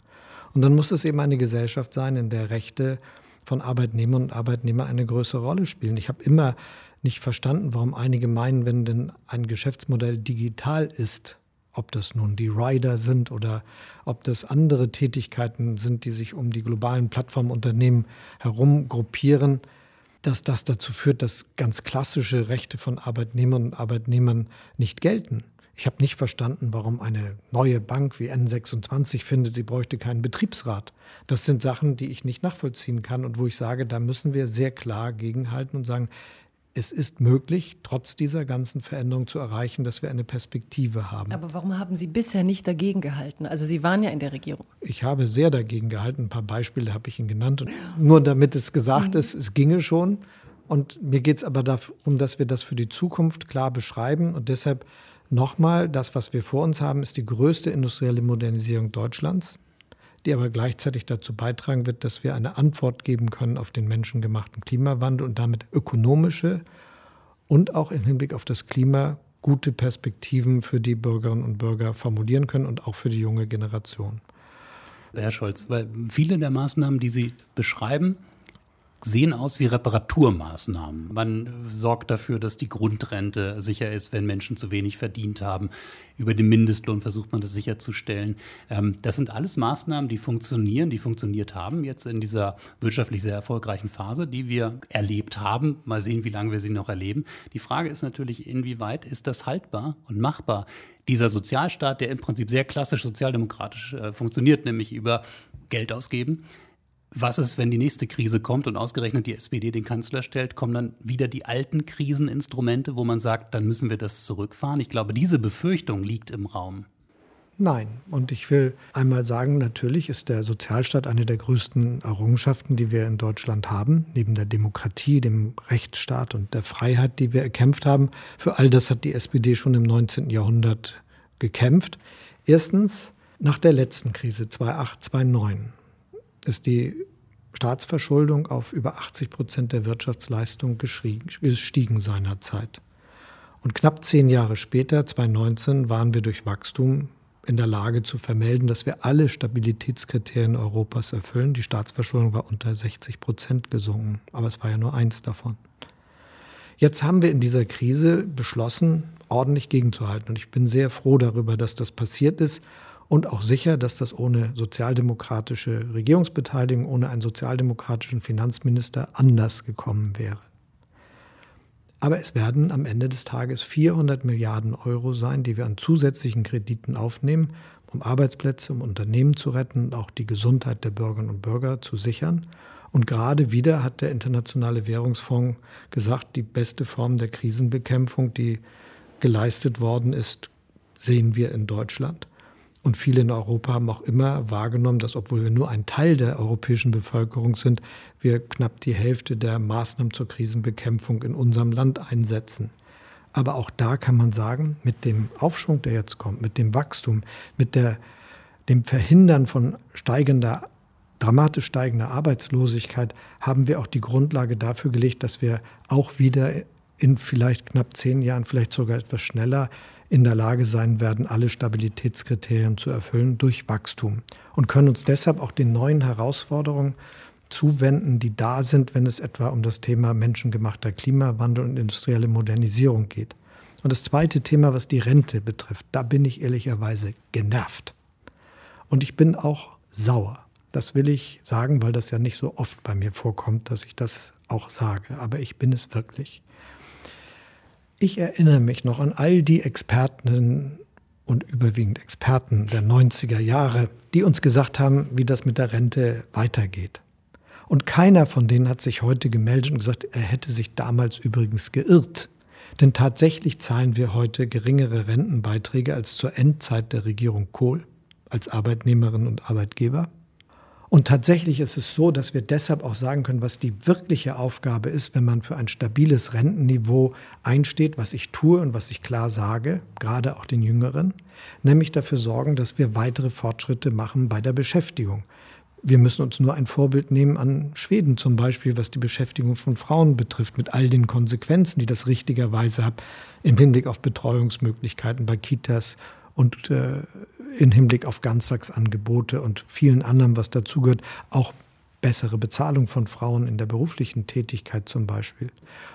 Speaker 4: Und dann muss es eben eine Gesellschaft sein, in der Rechte von Arbeitnehmern und Arbeitnehmern eine größere Rolle spielen. Ich habe immer nicht verstanden, warum einige meinen, wenn denn ein Geschäftsmodell digital ist, ob das nun die Rider sind oder ob das andere Tätigkeiten sind, die sich um die globalen Plattformunternehmen herum gruppieren, dass das dazu führt, dass ganz klassische Rechte von Arbeitnehmern und Arbeitnehmern nicht gelten. Ich habe nicht verstanden, warum eine neue Bank wie N26 findet, sie bräuchte keinen Betriebsrat. Das sind Sachen, die ich nicht nachvollziehen kann und wo ich sage, da müssen wir sehr klar gegenhalten und sagen, es ist möglich, trotz dieser ganzen Veränderung zu erreichen, dass wir eine Perspektive haben.
Speaker 2: Aber warum haben Sie bisher nicht dagegen gehalten? Also Sie waren ja in der Regierung.
Speaker 4: Ich habe sehr dagegen gehalten. Ein paar Beispiele habe ich Ihnen genannt. Und nur damit es gesagt mhm. ist, es ginge schon. Und mir geht es aber darum, dass wir das für die Zukunft klar beschreiben. Und deshalb nochmal, das, was wir vor uns haben, ist die größte industrielle Modernisierung Deutschlands die aber gleichzeitig dazu beitragen wird, dass wir eine Antwort geben können auf den menschengemachten Klimawandel und damit ökonomische und auch im Hinblick auf das Klima gute Perspektiven für die Bürgerinnen und Bürger formulieren können und auch für die junge Generation.
Speaker 3: Herr Scholz, weil viele der Maßnahmen, die Sie beschreiben, sehen aus wie Reparaturmaßnahmen. Man sorgt dafür, dass die Grundrente sicher ist, wenn Menschen zu wenig verdient haben. Über den Mindestlohn versucht man das sicherzustellen. Ähm, das sind alles Maßnahmen, die funktionieren, die funktioniert haben jetzt in dieser wirtschaftlich sehr erfolgreichen Phase, die wir erlebt haben. Mal sehen, wie lange wir sie noch erleben. Die Frage ist natürlich, inwieweit ist das haltbar und machbar? Dieser Sozialstaat, der im Prinzip sehr klassisch sozialdemokratisch äh, funktioniert, nämlich über Geld ausgeben, was ist, wenn die nächste Krise kommt und ausgerechnet die SPD den Kanzler stellt, kommen dann wieder die alten Kriseninstrumente, wo man sagt, dann müssen wir das zurückfahren? Ich glaube, diese Befürchtung liegt im Raum.
Speaker 4: Nein. Und ich will einmal sagen, natürlich ist der Sozialstaat eine der größten Errungenschaften, die wir in Deutschland haben, neben der Demokratie, dem Rechtsstaat und der Freiheit, die wir erkämpft haben. Für all das hat die SPD schon im 19. Jahrhundert gekämpft. Erstens, nach der letzten Krise 2008, 2009 ist die Staatsverschuldung auf über 80 Prozent der Wirtschaftsleistung gestiegen seinerzeit. Und knapp zehn Jahre später, 2019, waren wir durch Wachstum in der Lage zu vermelden, dass wir alle Stabilitätskriterien Europas erfüllen. Die Staatsverschuldung war unter 60 Prozent gesunken, aber es war ja nur eins davon. Jetzt haben wir in dieser Krise beschlossen, ordentlich gegenzuhalten. Und ich bin sehr froh darüber, dass das passiert ist und auch sicher, dass das ohne sozialdemokratische Regierungsbeteiligung, ohne einen sozialdemokratischen Finanzminister anders gekommen wäre. Aber es werden am Ende des Tages 400 Milliarden Euro sein, die wir an zusätzlichen Krediten aufnehmen, um Arbeitsplätze, um Unternehmen zu retten und auch die Gesundheit der Bürgerinnen und Bürger zu sichern. Und gerade wieder hat der Internationale Währungsfonds gesagt, die beste Form der Krisenbekämpfung, die geleistet worden ist, sehen wir in Deutschland. Und viele in Europa haben auch immer wahrgenommen, dass obwohl wir nur ein Teil der europäischen Bevölkerung sind, wir knapp die Hälfte der Maßnahmen zur Krisenbekämpfung in unserem Land einsetzen. Aber auch da kann man sagen, mit dem Aufschwung, der jetzt kommt, mit dem Wachstum, mit der, dem Verhindern von steigender, dramatisch steigender Arbeitslosigkeit, haben wir auch die Grundlage dafür gelegt, dass wir auch wieder in vielleicht knapp zehn Jahren, vielleicht sogar etwas schneller, in der Lage sein werden, alle Stabilitätskriterien zu erfüllen durch Wachstum und können uns deshalb auch den neuen Herausforderungen zuwenden, die da sind, wenn es etwa um das Thema menschengemachter Klimawandel und industrielle Modernisierung geht. Und das zweite Thema, was die Rente betrifft, da bin ich ehrlicherweise genervt. Und ich bin auch sauer. Das will ich sagen, weil das ja nicht so oft bei mir vorkommt, dass ich das auch sage. Aber ich bin es wirklich. Ich erinnere mich noch an all die Experten und überwiegend Experten der 90er Jahre, die uns gesagt haben, wie das mit der Rente weitergeht. Und keiner von denen hat sich heute gemeldet und gesagt, er hätte sich damals übrigens geirrt. Denn tatsächlich zahlen wir heute geringere Rentenbeiträge als zur Endzeit der Regierung Kohl als Arbeitnehmerinnen und Arbeitgeber. Und tatsächlich ist es so, dass wir deshalb auch sagen können, was die wirkliche Aufgabe ist, wenn man für ein stabiles Rentenniveau einsteht, was ich tue und was ich klar sage, gerade auch den Jüngeren, nämlich dafür sorgen, dass wir weitere Fortschritte machen bei der Beschäftigung. Wir müssen uns nur ein Vorbild nehmen an Schweden zum Beispiel, was die Beschäftigung von Frauen betrifft, mit all den Konsequenzen, die das richtigerweise hat im Hinblick auf Betreuungsmöglichkeiten bei Kitas und äh, in Hinblick auf Ganztagsangebote und vielen anderen, was dazugehört, auch bessere Bezahlung von Frauen in der beruflichen Tätigkeit zum Beispiel.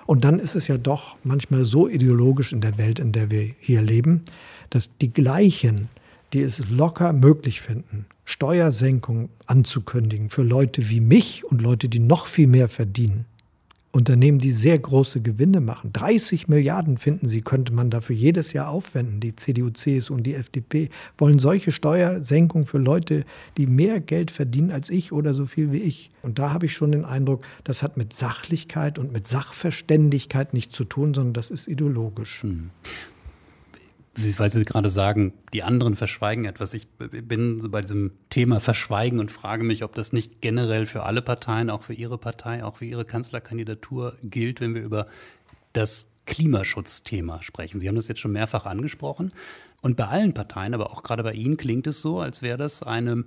Speaker 4: Und dann ist es ja doch manchmal so ideologisch in der Welt, in der wir hier leben, dass die gleichen, die es locker möglich finden, Steuersenkung anzukündigen für Leute wie mich und Leute, die noch viel mehr verdienen, Unternehmen, die sehr große Gewinne machen. 30 Milliarden finden sie, könnte man dafür jedes Jahr aufwenden. Die CDU, CSU und die FDP wollen solche Steuersenkungen für Leute, die mehr Geld verdienen als ich oder so viel wie ich. Und da habe ich schon den Eindruck, das hat mit Sachlichkeit und mit Sachverständigkeit nichts zu tun, sondern das ist ideologisch. Hm
Speaker 3: weil Sie gerade sagen, die anderen verschweigen etwas. Ich bin so bei diesem Thema Verschweigen und frage mich, ob das nicht generell für alle Parteien, auch für Ihre Partei, auch für Ihre Kanzlerkandidatur gilt, wenn wir über das Klimaschutzthema sprechen. Sie haben das jetzt schon mehrfach angesprochen. Und bei allen Parteien, aber auch gerade bei Ihnen klingt es so, als wäre das eine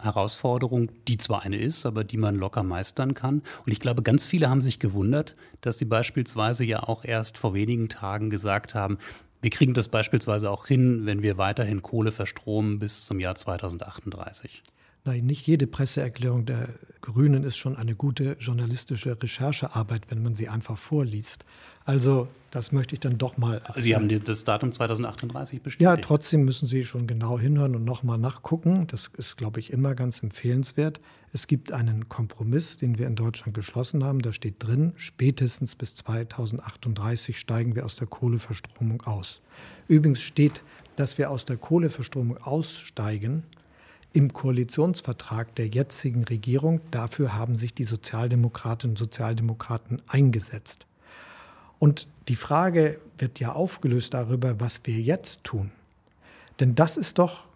Speaker 3: Herausforderung, die zwar eine ist, aber die man locker meistern kann. Und ich glaube, ganz viele haben sich gewundert, dass Sie beispielsweise ja auch erst vor wenigen Tagen gesagt haben, wir kriegen das beispielsweise auch hin, wenn wir weiterhin Kohle verstromen bis zum Jahr 2038.
Speaker 4: Nein, nicht jede Presseerklärung der Grünen ist schon eine gute journalistische Recherchearbeit, wenn man sie einfach vorliest. Also das möchte ich dann doch mal
Speaker 3: erzählen. Sie haben das Datum 2038 bestätigt?
Speaker 4: Ja, trotzdem müssen Sie schon genau hinhören und nochmal nachgucken. Das ist, glaube ich, immer ganz empfehlenswert. Es gibt einen Kompromiss, den wir in Deutschland geschlossen haben. Da steht drin, spätestens bis 2038 steigen wir aus der Kohleverstromung aus. Übrigens steht, dass wir aus der Kohleverstromung aussteigen, im Koalitionsvertrag der jetzigen Regierung. Dafür haben sich die Sozialdemokratinnen und Sozialdemokraten eingesetzt. Und die Frage wird ja aufgelöst darüber, was wir jetzt tun. Denn das ist doch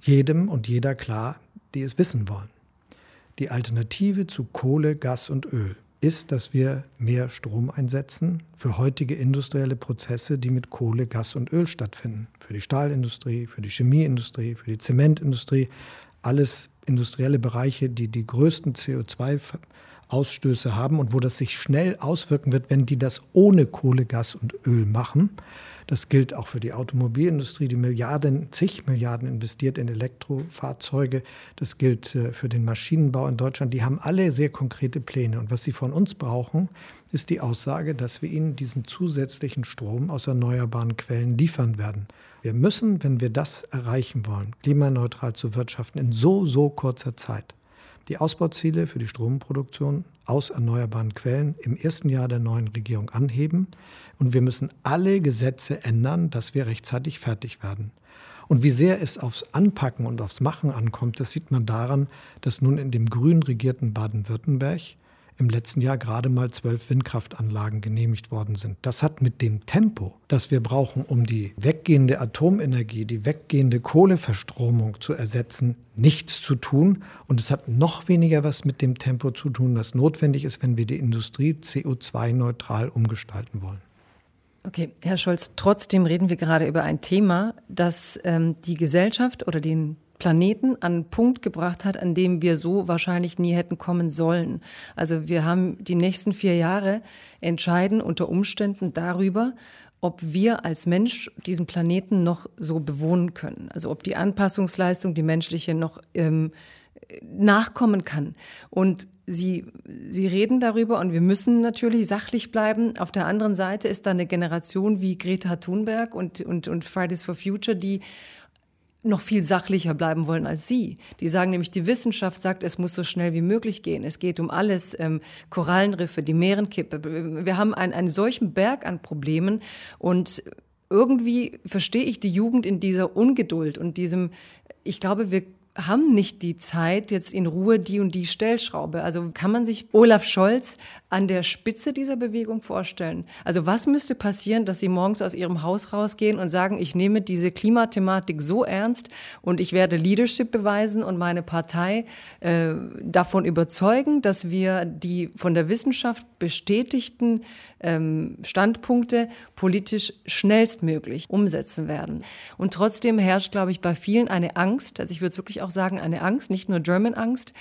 Speaker 4: jedem und jeder klar, die es wissen wollen. Die Alternative zu Kohle, Gas und Öl ist, dass wir mehr Strom einsetzen für heutige industrielle Prozesse, die mit Kohle, Gas und Öl stattfinden. Für die Stahlindustrie, für die Chemieindustrie, für die Zementindustrie. Alles industrielle Bereiche, die die größten CO2-Ausstöße haben und wo das sich schnell auswirken wird, wenn die das ohne Kohle, Gas und Öl machen. Das gilt auch für die Automobilindustrie, die Milliarden, zig Milliarden investiert in Elektrofahrzeuge. Das gilt äh, für den Maschinenbau in Deutschland. Die haben alle sehr konkrete Pläne. Und was sie von uns brauchen, ist die Aussage, dass wir ihnen diesen zusätzlichen Strom aus erneuerbaren Quellen liefern werden. Wir müssen, wenn wir das erreichen wollen, klimaneutral zu wirtschaften, in so, so kurzer Zeit, die Ausbauziele für die Stromproduktion aus erneuerbaren Quellen im ersten Jahr der neuen Regierung anheben. Und wir müssen alle Gesetze ändern, dass wir rechtzeitig fertig werden. Und wie sehr es aufs Anpacken und aufs Machen ankommt, das sieht man daran, dass nun in dem grün regierten Baden-Württemberg im letzten Jahr gerade mal zwölf Windkraftanlagen genehmigt worden sind. Das hat mit dem Tempo, das wir brauchen, um die weggehende Atomenergie, die weggehende Kohleverstromung zu ersetzen, nichts zu tun. Und es hat noch weniger was mit dem Tempo zu tun, das notwendig ist, wenn wir die Industrie CO2-neutral umgestalten wollen.
Speaker 2: Okay, Herr Scholz, trotzdem reden wir gerade über ein Thema, das ähm, die Gesellschaft oder den Planeten an einen Punkt gebracht hat, an dem wir so wahrscheinlich nie hätten kommen sollen. Also wir haben die nächsten vier Jahre entscheiden unter Umständen darüber, ob wir als Mensch diesen Planeten noch so bewohnen können. Also ob die Anpassungsleistung, die menschliche, noch ähm, nachkommen kann. Und Sie, Sie reden darüber und wir müssen natürlich sachlich bleiben. Auf der anderen Seite ist da eine Generation wie Greta Thunberg und, und, und Fridays for Future, die noch viel sachlicher bleiben wollen als Sie. Die sagen nämlich, die Wissenschaft sagt, es muss so schnell wie möglich gehen. Es geht um alles, ähm, Korallenriffe, die Meerenkippe. Wir haben einen, einen solchen Berg an Problemen und irgendwie verstehe ich die Jugend in dieser Ungeduld und diesem, ich glaube, wir haben nicht die Zeit, jetzt in Ruhe die und die Stellschraube. Also kann man sich Olaf Scholz an der Spitze dieser Bewegung vorstellen? Also was müsste passieren, dass Sie morgens aus Ihrem Haus rausgehen und sagen, ich nehme diese Klimathematik so ernst und ich werde Leadership beweisen und meine Partei äh, davon überzeugen, dass wir die von der Wissenschaft bestätigten ähm, Standpunkte politisch schnellstmöglich umsetzen werden. Und trotzdem herrscht, glaube ich, bei vielen eine Angst, also ich würde wirklich auch sagen, eine Angst, nicht nur German Angst.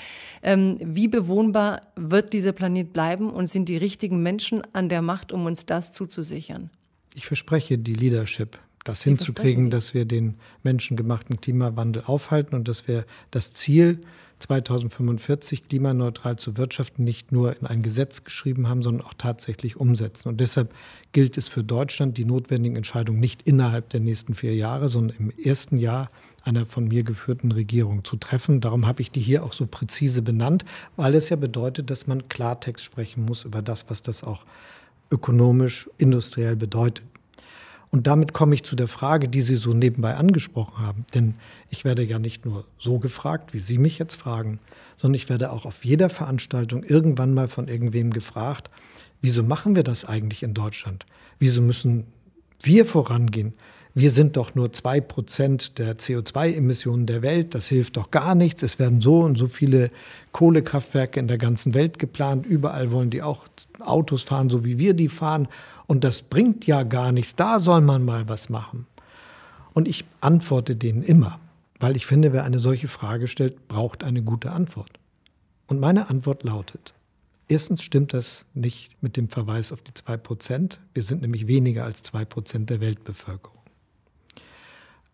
Speaker 2: Ähm, wie bewohnbar wird dieser Planet bleiben und sind die richtigen Menschen an der Macht, um uns das zuzusichern?
Speaker 4: Ich verspreche die Leadership das hinzukriegen, dass wir den menschengemachten Klimawandel aufhalten und dass wir das Ziel 2045 klimaneutral zu wirtschaften nicht nur in ein Gesetz geschrieben haben, sondern auch tatsächlich umsetzen. Und deshalb gilt es für Deutschland, die notwendigen Entscheidungen nicht innerhalb der nächsten vier Jahre, sondern im ersten Jahr einer von mir geführten Regierung zu treffen. Darum habe ich die hier auch so präzise benannt, weil es ja bedeutet, dass man Klartext sprechen muss über das, was das auch ökonomisch, industriell bedeutet. Und damit komme ich zu der Frage, die Sie so nebenbei angesprochen haben. Denn ich werde ja nicht nur so gefragt, wie Sie mich jetzt fragen, sondern ich werde auch auf jeder Veranstaltung irgendwann mal von irgendwem gefragt, wieso machen wir das eigentlich in Deutschland? Wieso müssen wir vorangehen? Wir sind doch nur zwei Prozent der CO2-Emissionen der Welt. Das hilft doch gar nichts. Es werden so und so viele Kohlekraftwerke in der ganzen Welt geplant. Überall wollen die auch Autos fahren, so wie wir die fahren. Und das bringt ja gar nichts. Da soll man mal was machen. Und ich antworte denen immer, weil ich finde, wer eine solche Frage stellt, braucht eine gute Antwort. Und meine Antwort lautet, erstens stimmt das nicht mit dem Verweis auf die zwei Prozent. Wir sind nämlich weniger als zwei Prozent der Weltbevölkerung.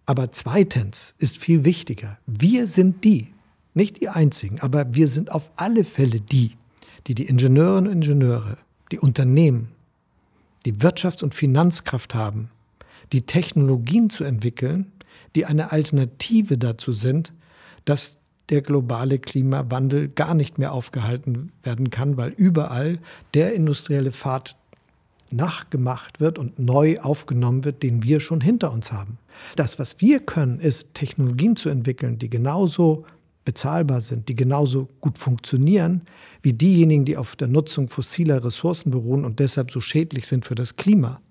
Speaker 4: Aber zweitens ist viel wichtiger, wir sind die, nicht die Einzigen, aber wir sind auf alle Fälle die, die die Ingenieurinnen und Ingenieure, die Unternehmen, die Wirtschafts- und Finanzkraft haben, die Technologien zu entwickeln, die eine Alternative dazu sind, dass der globale Klimawandel gar nicht mehr aufgehalten werden kann, weil überall der industrielle Pfad nachgemacht wird und neu aufgenommen wird, den wir schon hinter uns haben. Das, was wir können, ist Technologien zu entwickeln, die genauso bezahlbar sind, die genauso gut funktionieren wie diejenigen, die auf der Nutzung fossiler Ressourcen beruhen und deshalb so schädlich sind für das Klima.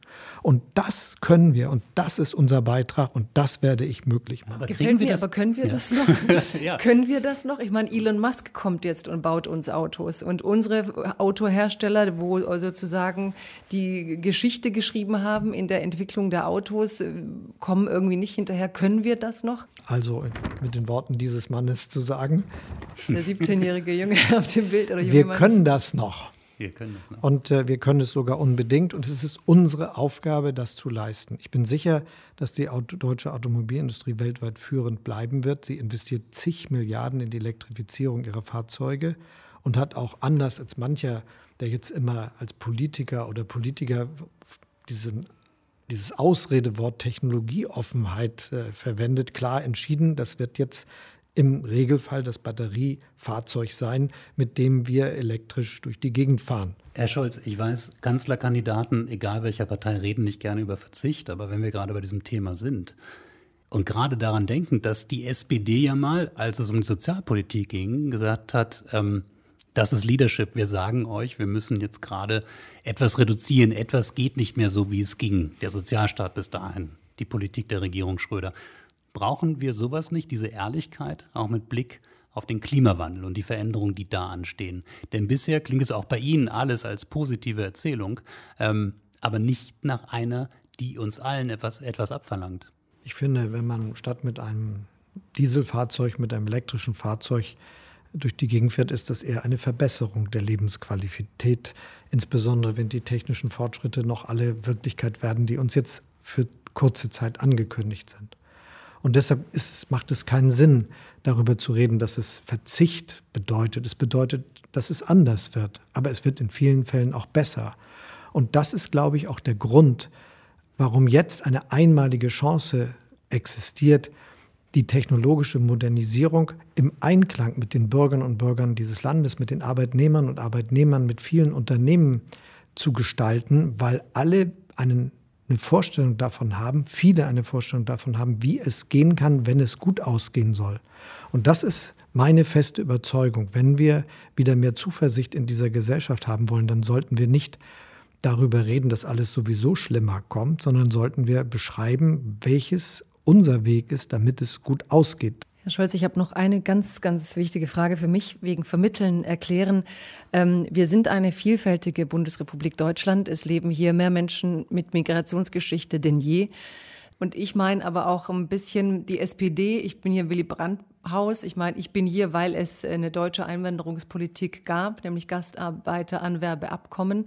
Speaker 4: Und das können wir und das ist unser Beitrag und das werde ich möglich machen.
Speaker 2: Aber Gefällt mir, aber können wir ja. das noch? ja. Können wir das noch? Ich meine, Elon Musk kommt jetzt und baut uns Autos und unsere Autohersteller, wo sozusagen die Geschichte geschrieben haben in der Entwicklung der Autos, äh, kommen irgendwie nicht hinterher. Können wir das noch?
Speaker 4: Also mit den Worten dieses Mannes zu sagen.
Speaker 2: Der 17-jährige Junge auf dem Bild oder
Speaker 4: junge Wir Mann. können das noch.
Speaker 3: Wir können es noch.
Speaker 4: Und äh, wir können es sogar unbedingt. Und es ist unsere Aufgabe, das zu leisten. Ich bin sicher, dass die Auto deutsche Automobilindustrie weltweit führend bleiben wird. Sie investiert zig Milliarden in die Elektrifizierung ihrer Fahrzeuge und hat auch anders als mancher, der jetzt immer als Politiker oder Politiker diesen dieses Ausredewort Technologieoffenheit äh, verwendet, klar entschieden, das wird jetzt im Regelfall das Batteriefahrzeug sein, mit dem wir elektrisch durch die Gegend fahren.
Speaker 3: Herr Scholz, ich weiß, Kanzlerkandidaten, egal welcher Partei, reden nicht gerne über Verzicht, aber wenn wir gerade bei diesem Thema sind und gerade daran denken, dass die SPD ja mal, als es um die Sozialpolitik ging, gesagt hat, ähm, Das ist Leadership. Wir sagen euch, wir müssen jetzt gerade etwas reduzieren. Etwas geht nicht mehr so, wie es ging. Der Sozialstaat bis dahin, die Politik der Regierung Schröder. Brauchen wir sowas nicht, diese Ehrlichkeit, auch mit Blick auf den Klimawandel und die Veränderungen, die da anstehen? Denn bisher klingt es auch bei Ihnen alles als positive Erzählung, ähm, aber nicht nach einer, die uns allen etwas, etwas abverlangt.
Speaker 4: Ich finde, wenn man statt mit einem Dieselfahrzeug, mit einem elektrischen Fahrzeug durch die Gegend fährt, ist das eher eine Verbesserung der Lebensqualität, insbesondere wenn die technischen Fortschritte noch alle Wirklichkeit werden, die uns jetzt für kurze Zeit angekündigt sind. Und deshalb ist, macht es keinen Sinn, darüber zu reden, dass es Verzicht bedeutet. Es bedeutet, dass es anders wird, aber es wird in vielen Fällen auch besser. Und das ist, glaube ich, auch der Grund, warum jetzt eine einmalige Chance existiert, die technologische Modernisierung im Einklang mit den Bürgern und Bürgern dieses Landes, mit den Arbeitnehmern und Arbeitnehmern, mit vielen Unternehmen zu gestalten, weil alle einen, eine Vorstellung davon haben, viele eine Vorstellung davon haben, wie es gehen kann, wenn es gut ausgehen soll. Und das ist meine feste Überzeugung. Wenn wir wieder mehr Zuversicht in dieser Gesellschaft haben wollen, dann sollten wir nicht darüber reden, dass alles sowieso schlimmer kommt, sondern sollten wir beschreiben, welches unser Weg ist, damit es gut ausgeht.
Speaker 2: Herr Scholz, ich habe noch eine ganz, ganz wichtige Frage für mich wegen Vermitteln erklären. Ähm, wir sind eine vielfältige Bundesrepublik Deutschland. Es leben hier mehr Menschen mit Migrationsgeschichte denn je. Und ich meine aber auch ein bisschen die SPD. Ich bin hier Willy Brandt Haus. Ich meine, ich bin hier, weil es eine deutsche Einwanderungspolitik gab, nämlich Gastarbeiteranwerbeabkommen.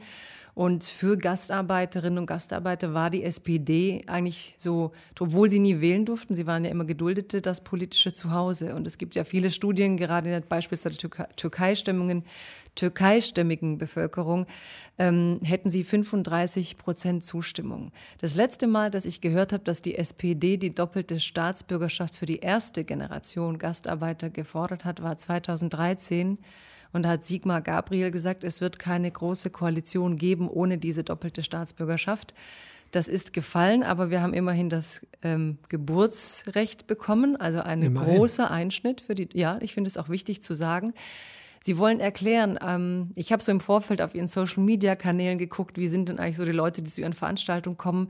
Speaker 2: Und für Gastarbeiterinnen und Gastarbeiter war die SPD eigentlich so, obwohl sie nie wählen durften, sie waren ja immer Geduldete, das politische Zuhause. Und es gibt ja viele Studien, gerade in der beispielsweise Türkei-Stimmungen, türkeistimmigen Bevölkerung, ähm, hätten sie 35 Prozent Zustimmung. Das letzte Mal, dass ich gehört habe, dass die SPD die doppelte Staatsbürgerschaft für die erste Generation Gastarbeiter gefordert hat, war 2013. Und da hat Sigmar Gabriel gesagt, es wird keine große Koalition geben ohne diese doppelte Staatsbürgerschaft. Das ist gefallen, aber wir haben immerhin das ähm, Geburtsrecht bekommen, also ein immerhin. großer Einschnitt für die. Ja, ich finde es auch wichtig zu sagen. Sie wollen erklären, ähm, ich habe so im Vorfeld auf Ihren Social-Media-Kanälen geguckt, wie sind denn eigentlich so die Leute, die zu Ihren Veranstaltungen kommen.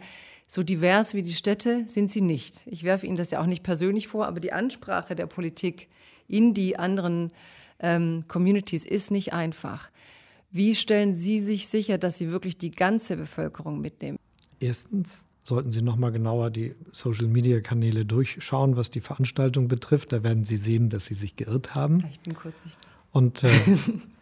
Speaker 2: So divers wie die Städte sind sie nicht. Ich werfe Ihnen das ja auch nicht persönlich vor, aber die Ansprache der Politik in die anderen ähm, Communities ist nicht einfach. Wie stellen Sie sich sicher, dass Sie wirklich die ganze Bevölkerung mitnehmen?
Speaker 4: Erstens sollten Sie noch mal genauer die Social-Media-Kanäle durchschauen, was die Veranstaltung betrifft. Da werden Sie sehen, dass Sie sich geirrt haben.
Speaker 2: Ich bin kurzsichtig.
Speaker 4: Und äh,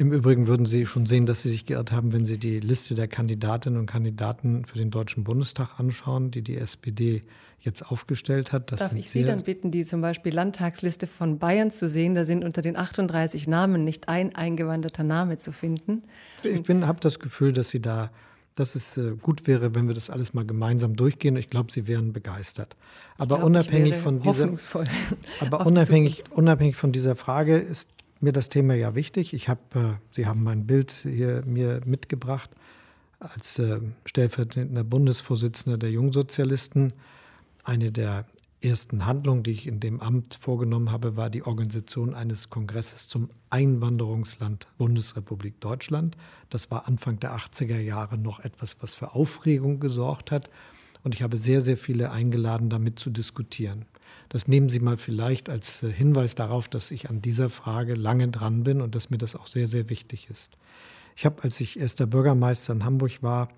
Speaker 4: im Übrigen würden Sie schon sehen, dass Sie sich geirrt haben, wenn Sie die Liste der Kandidatinnen und Kandidaten für den Deutschen Bundestag anschauen, die die SPD jetzt aufgestellt hat.
Speaker 2: Das Darf ich Sie dann bitten, die zum Beispiel Landtagsliste von Bayern zu sehen? Da sind unter den 38 Namen nicht ein eingewanderter Name zu finden.
Speaker 4: Ich habe das Gefühl, dass Sie da, dass es äh, gut wäre, wenn wir das alles mal gemeinsam durchgehen. Ich glaube, Sie wären begeistert. Aber glaub, unabhängig von dieser, aber unabhängig, unabhängig von dieser Frage ist mir das Thema ja wichtig. Ich habe, äh, Sie haben mein Bild hier mir mitgebracht als äh, stellvertretender Bundesvorsitzender der Jungsozialisten eine der ersten Handlungen, die ich in dem Amt vorgenommen habe, war die Organisation eines Kongresses zum Einwanderungsland Bundesrepublik Deutschland. Das war Anfang der 80er Jahre noch etwas, was für Aufregung gesorgt hat. Und ich habe sehr, sehr viele eingeladen, damit zu diskutieren. Das nehmen Sie mal vielleicht als äh, Hinweis darauf, dass ich an dieser Frage lange dran bin und dass mir das auch sehr, sehr wichtig ist. Ich habe, als ich erster Bürgermeister in Hamburg war,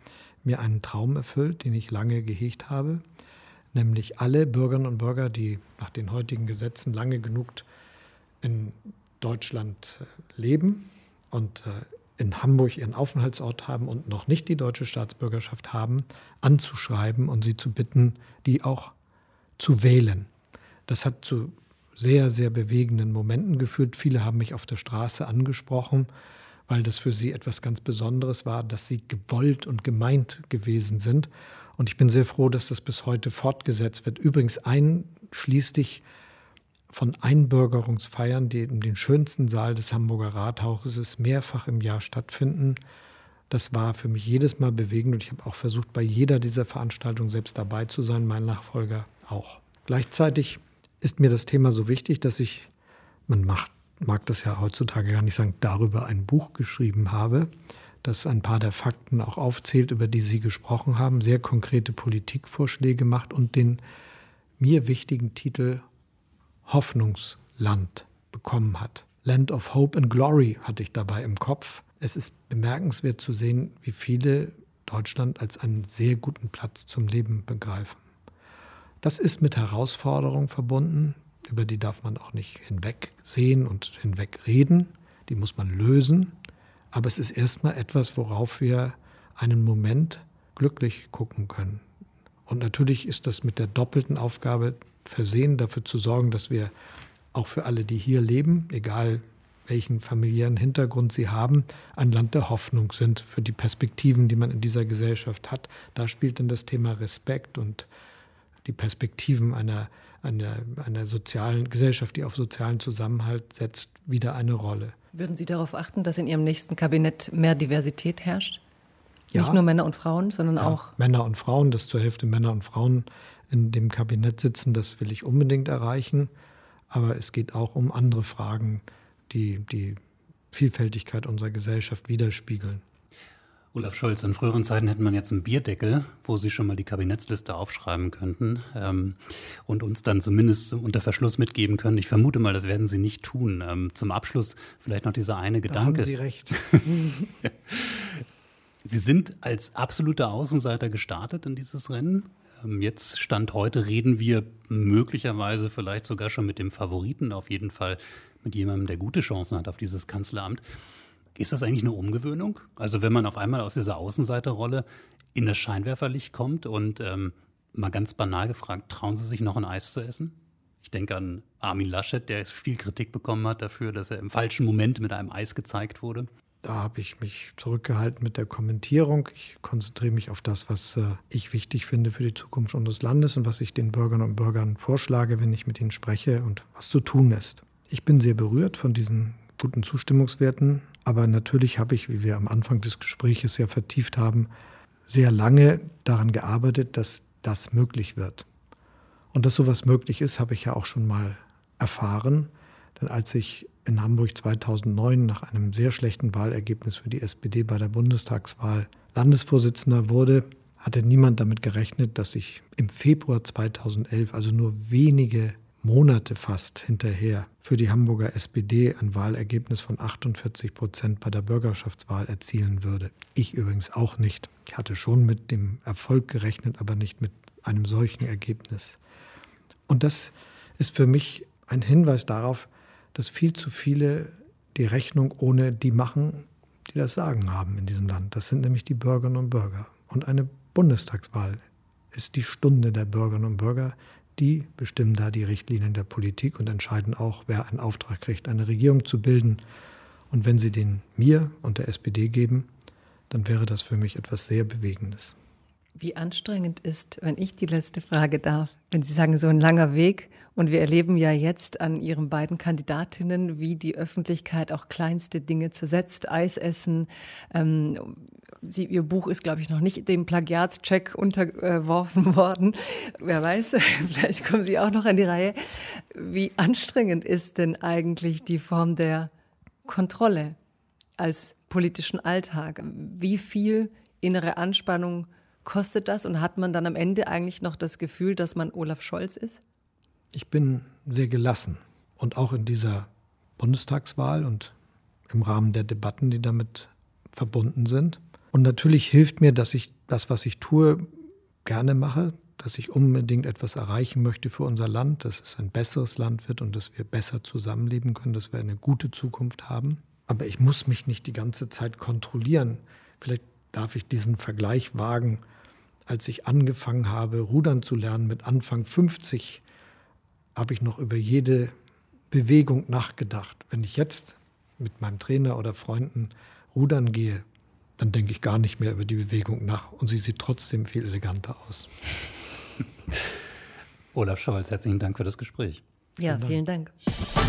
Speaker 4: mir einen Traum erfüllt, den ich lange gehegt habe nämlich alle Bürgerinnen und Bürger, die nach den heutigen Gesetzen lange genug in Deutschland äh, leben und äh, in Hamburg ihren Aufenthaltsort haben und noch nicht die deutsche Staatsbürgerschaft haben, anzuschreiben und sie zu bitten, die auch zu wählen. Das hat zu sehr, sehr bewegenden Momenten geführt. Viele haben mich auf der Straße angesprochen, weil das für sie etwas ganz Besonderes war, dass sie gewollt und gemeint gewesen sind. Und ich bin sehr froh, dass das bis heute fortgesetzt wird. Übrigens einschließlich von Einbürgerungsfeiern, die in den schönsten Saal des Hamburger Rathauses mehrfach im Jahr stattfinden. Das war für mich jedes Mal bewegend und ich habe auch versucht, bei jeder dieser Veranstaltungen selbst dabei zu sein, mein Nachfolger auch. Gleichzeitig ist mir das Thema so wichtig, dass ich, man macht mag das ja heutzutage gar nicht sagen, darüber ein Buch geschrieben habe, das ein paar der Fakten auch aufzählt, über die Sie gesprochen haben, sehr konkrete Politikvorschläge macht und den mir wichtigen Titel Hoffnungsland bekommen hat. Land of Hope and Glory hatte ich dabei im Kopf. Es ist bemerkenswert zu sehen, wie viele Deutschland als einen sehr guten Platz zum Leben begreifen. Das ist mit Herausforderungen verbunden, über die darf man auch nicht hinwegsehen und hinwegreden, die muss man lösen. Aber es ist erstmal etwas, worauf wir einen Moment glücklich gucken können. Und natürlich ist das mit der doppelten Aufgabe versehen, dafür zu sorgen, dass wir auch für alle, die hier leben, egal welchen familiären Hintergrund sie haben, ein Land der Hoffnung sind für die Perspektiven, die man in dieser Gesellschaft hat. Da spielt dann das Thema Respekt und die Perspektiven einer, einer, einer sozialen Gesellschaft, die auf sozialen Zusammenhalt setzt, wieder eine Rolle.
Speaker 2: Würden Sie darauf achten, dass in Ihrem nächsten Kabinett mehr Diversität herrscht? Ja. Nicht nur Männer und Frauen, sondern ja, auch.
Speaker 4: Männer und Frauen, dass zur Hälfte Männer und Frauen in dem Kabinett sitzen, das will ich unbedingt erreichen. Aber es geht auch um andere Fragen, die die Vielfältigkeit unserer Gesellschaft widerspiegeln.
Speaker 3: Olaf Scholz, in früheren Zeiten hätte man jetzt einen Bierdeckel, wo Sie schon mal die Kabinettsliste aufschreiben könnten ähm, und uns dann zumindest unter Verschluss mitgeben können. Ich vermute mal, das werden Sie nicht tun. Ähm, zum Abschluss vielleicht noch dieser eine Gedanke. Da
Speaker 4: haben Sie recht.
Speaker 3: Sie sind als absoluter Außenseiter gestartet in dieses Rennen. Ähm, jetzt Stand heute reden wir möglicherweise vielleicht sogar schon mit dem Favoriten, auf jeden Fall mit jemandem, der gute Chancen hat auf dieses Kanzleramt. Ist das eigentlich eine Umgewöhnung? Also wenn man auf einmal aus dieser Außenseiterrolle in das Scheinwerferlicht kommt und ähm, mal ganz banal gefragt, trauen Sie sich noch ein Eis zu essen? Ich denke an Armin Laschet, der viel Kritik bekommen hat dafür, dass er im falschen Moment mit einem Eis gezeigt wurde.
Speaker 4: Da habe ich mich zurückgehalten mit der Kommentierung. Ich konzentriere mich auf das, was äh, ich wichtig finde für die Zukunft unseres Landes und was ich den Bürgerinnen und Bürgern vorschlage, wenn ich mit ihnen spreche und was zu tun ist. Ich bin sehr berührt von diesen guten Zustimmungswerten aber natürlich habe ich, wie wir am Anfang des Gespräches ja vertieft haben, sehr lange daran gearbeitet, dass das möglich wird. Und dass sowas möglich ist, habe ich ja auch schon mal erfahren. Denn als ich in Hamburg 2009 nach einem sehr schlechten Wahlergebnis für die SPD bei der Bundestagswahl Landesvorsitzender wurde, hatte niemand damit gerechnet, dass ich im Februar 2011, also nur wenige Monate fast hinterher für die Hamburger SPD ein Wahlergebnis von 48 Prozent bei der Bürgerschaftswahl erzielen würde. Ich übrigens auch nicht. Ich hatte schon mit dem Erfolg gerechnet, aber nicht mit einem solchen Ergebnis. Und das ist für mich ein Hinweis darauf, dass viel zu viele die Rechnung ohne die machen, die das Sagen haben in diesem Land. Das sind nämlich die Bürgerinnen und Bürger. Und eine Bundestagswahl ist die Stunde der Bürgerinnen und Bürger, die bestimmen da die Richtlinien der Politik und entscheiden auch, wer einen Auftrag kriegt, eine Regierung zu bilden. Und wenn sie den mir und der SPD geben, dann wäre das für mich etwas sehr Bewegendes.
Speaker 2: Wie anstrengend ist, wenn ich die letzte Frage darf, wenn Sie sagen, so ein langer Weg. Und wir erleben ja jetzt an Ihren beiden Kandidatinnen, wie die Öffentlichkeit auch kleinste Dinge zersetzt, Eis essen, ähm, die, ihr Buch ist, glaube ich, noch nicht dem Plagiatscheck unterworfen worden. Wer weiß, vielleicht kommen Sie auch noch an die Reihe. Wie anstrengend ist denn eigentlich die Form der Kontrolle als politischen Alltag? Wie viel innere Anspannung kostet das und hat man dann am Ende eigentlich noch das Gefühl, dass man Olaf Scholz ist?
Speaker 4: Ich bin sehr gelassen und auch in dieser Bundestagswahl und im Rahmen der Debatten, die damit verbunden sind. Und natürlich hilft mir, dass ich das, was ich tue, gerne mache, dass ich unbedingt etwas erreichen möchte für unser Land, dass es ein besseres Land wird und dass wir besser zusammenleben können, dass wir eine gute Zukunft haben. Aber ich muss mich nicht die ganze Zeit kontrollieren. Vielleicht darf ich diesen Vergleich wagen. Als ich angefangen habe, rudern zu lernen mit Anfang 50, habe ich noch über jede Bewegung nachgedacht. Wenn ich jetzt mit meinem Trainer oder Freunden rudern gehe, dann denke ich gar nicht mehr über die Bewegung nach und sie sieht trotzdem viel eleganter aus.
Speaker 3: Olaf Scholz, herzlichen Dank für das Gespräch.
Speaker 2: Ja, vielen Dank. Vielen Dank.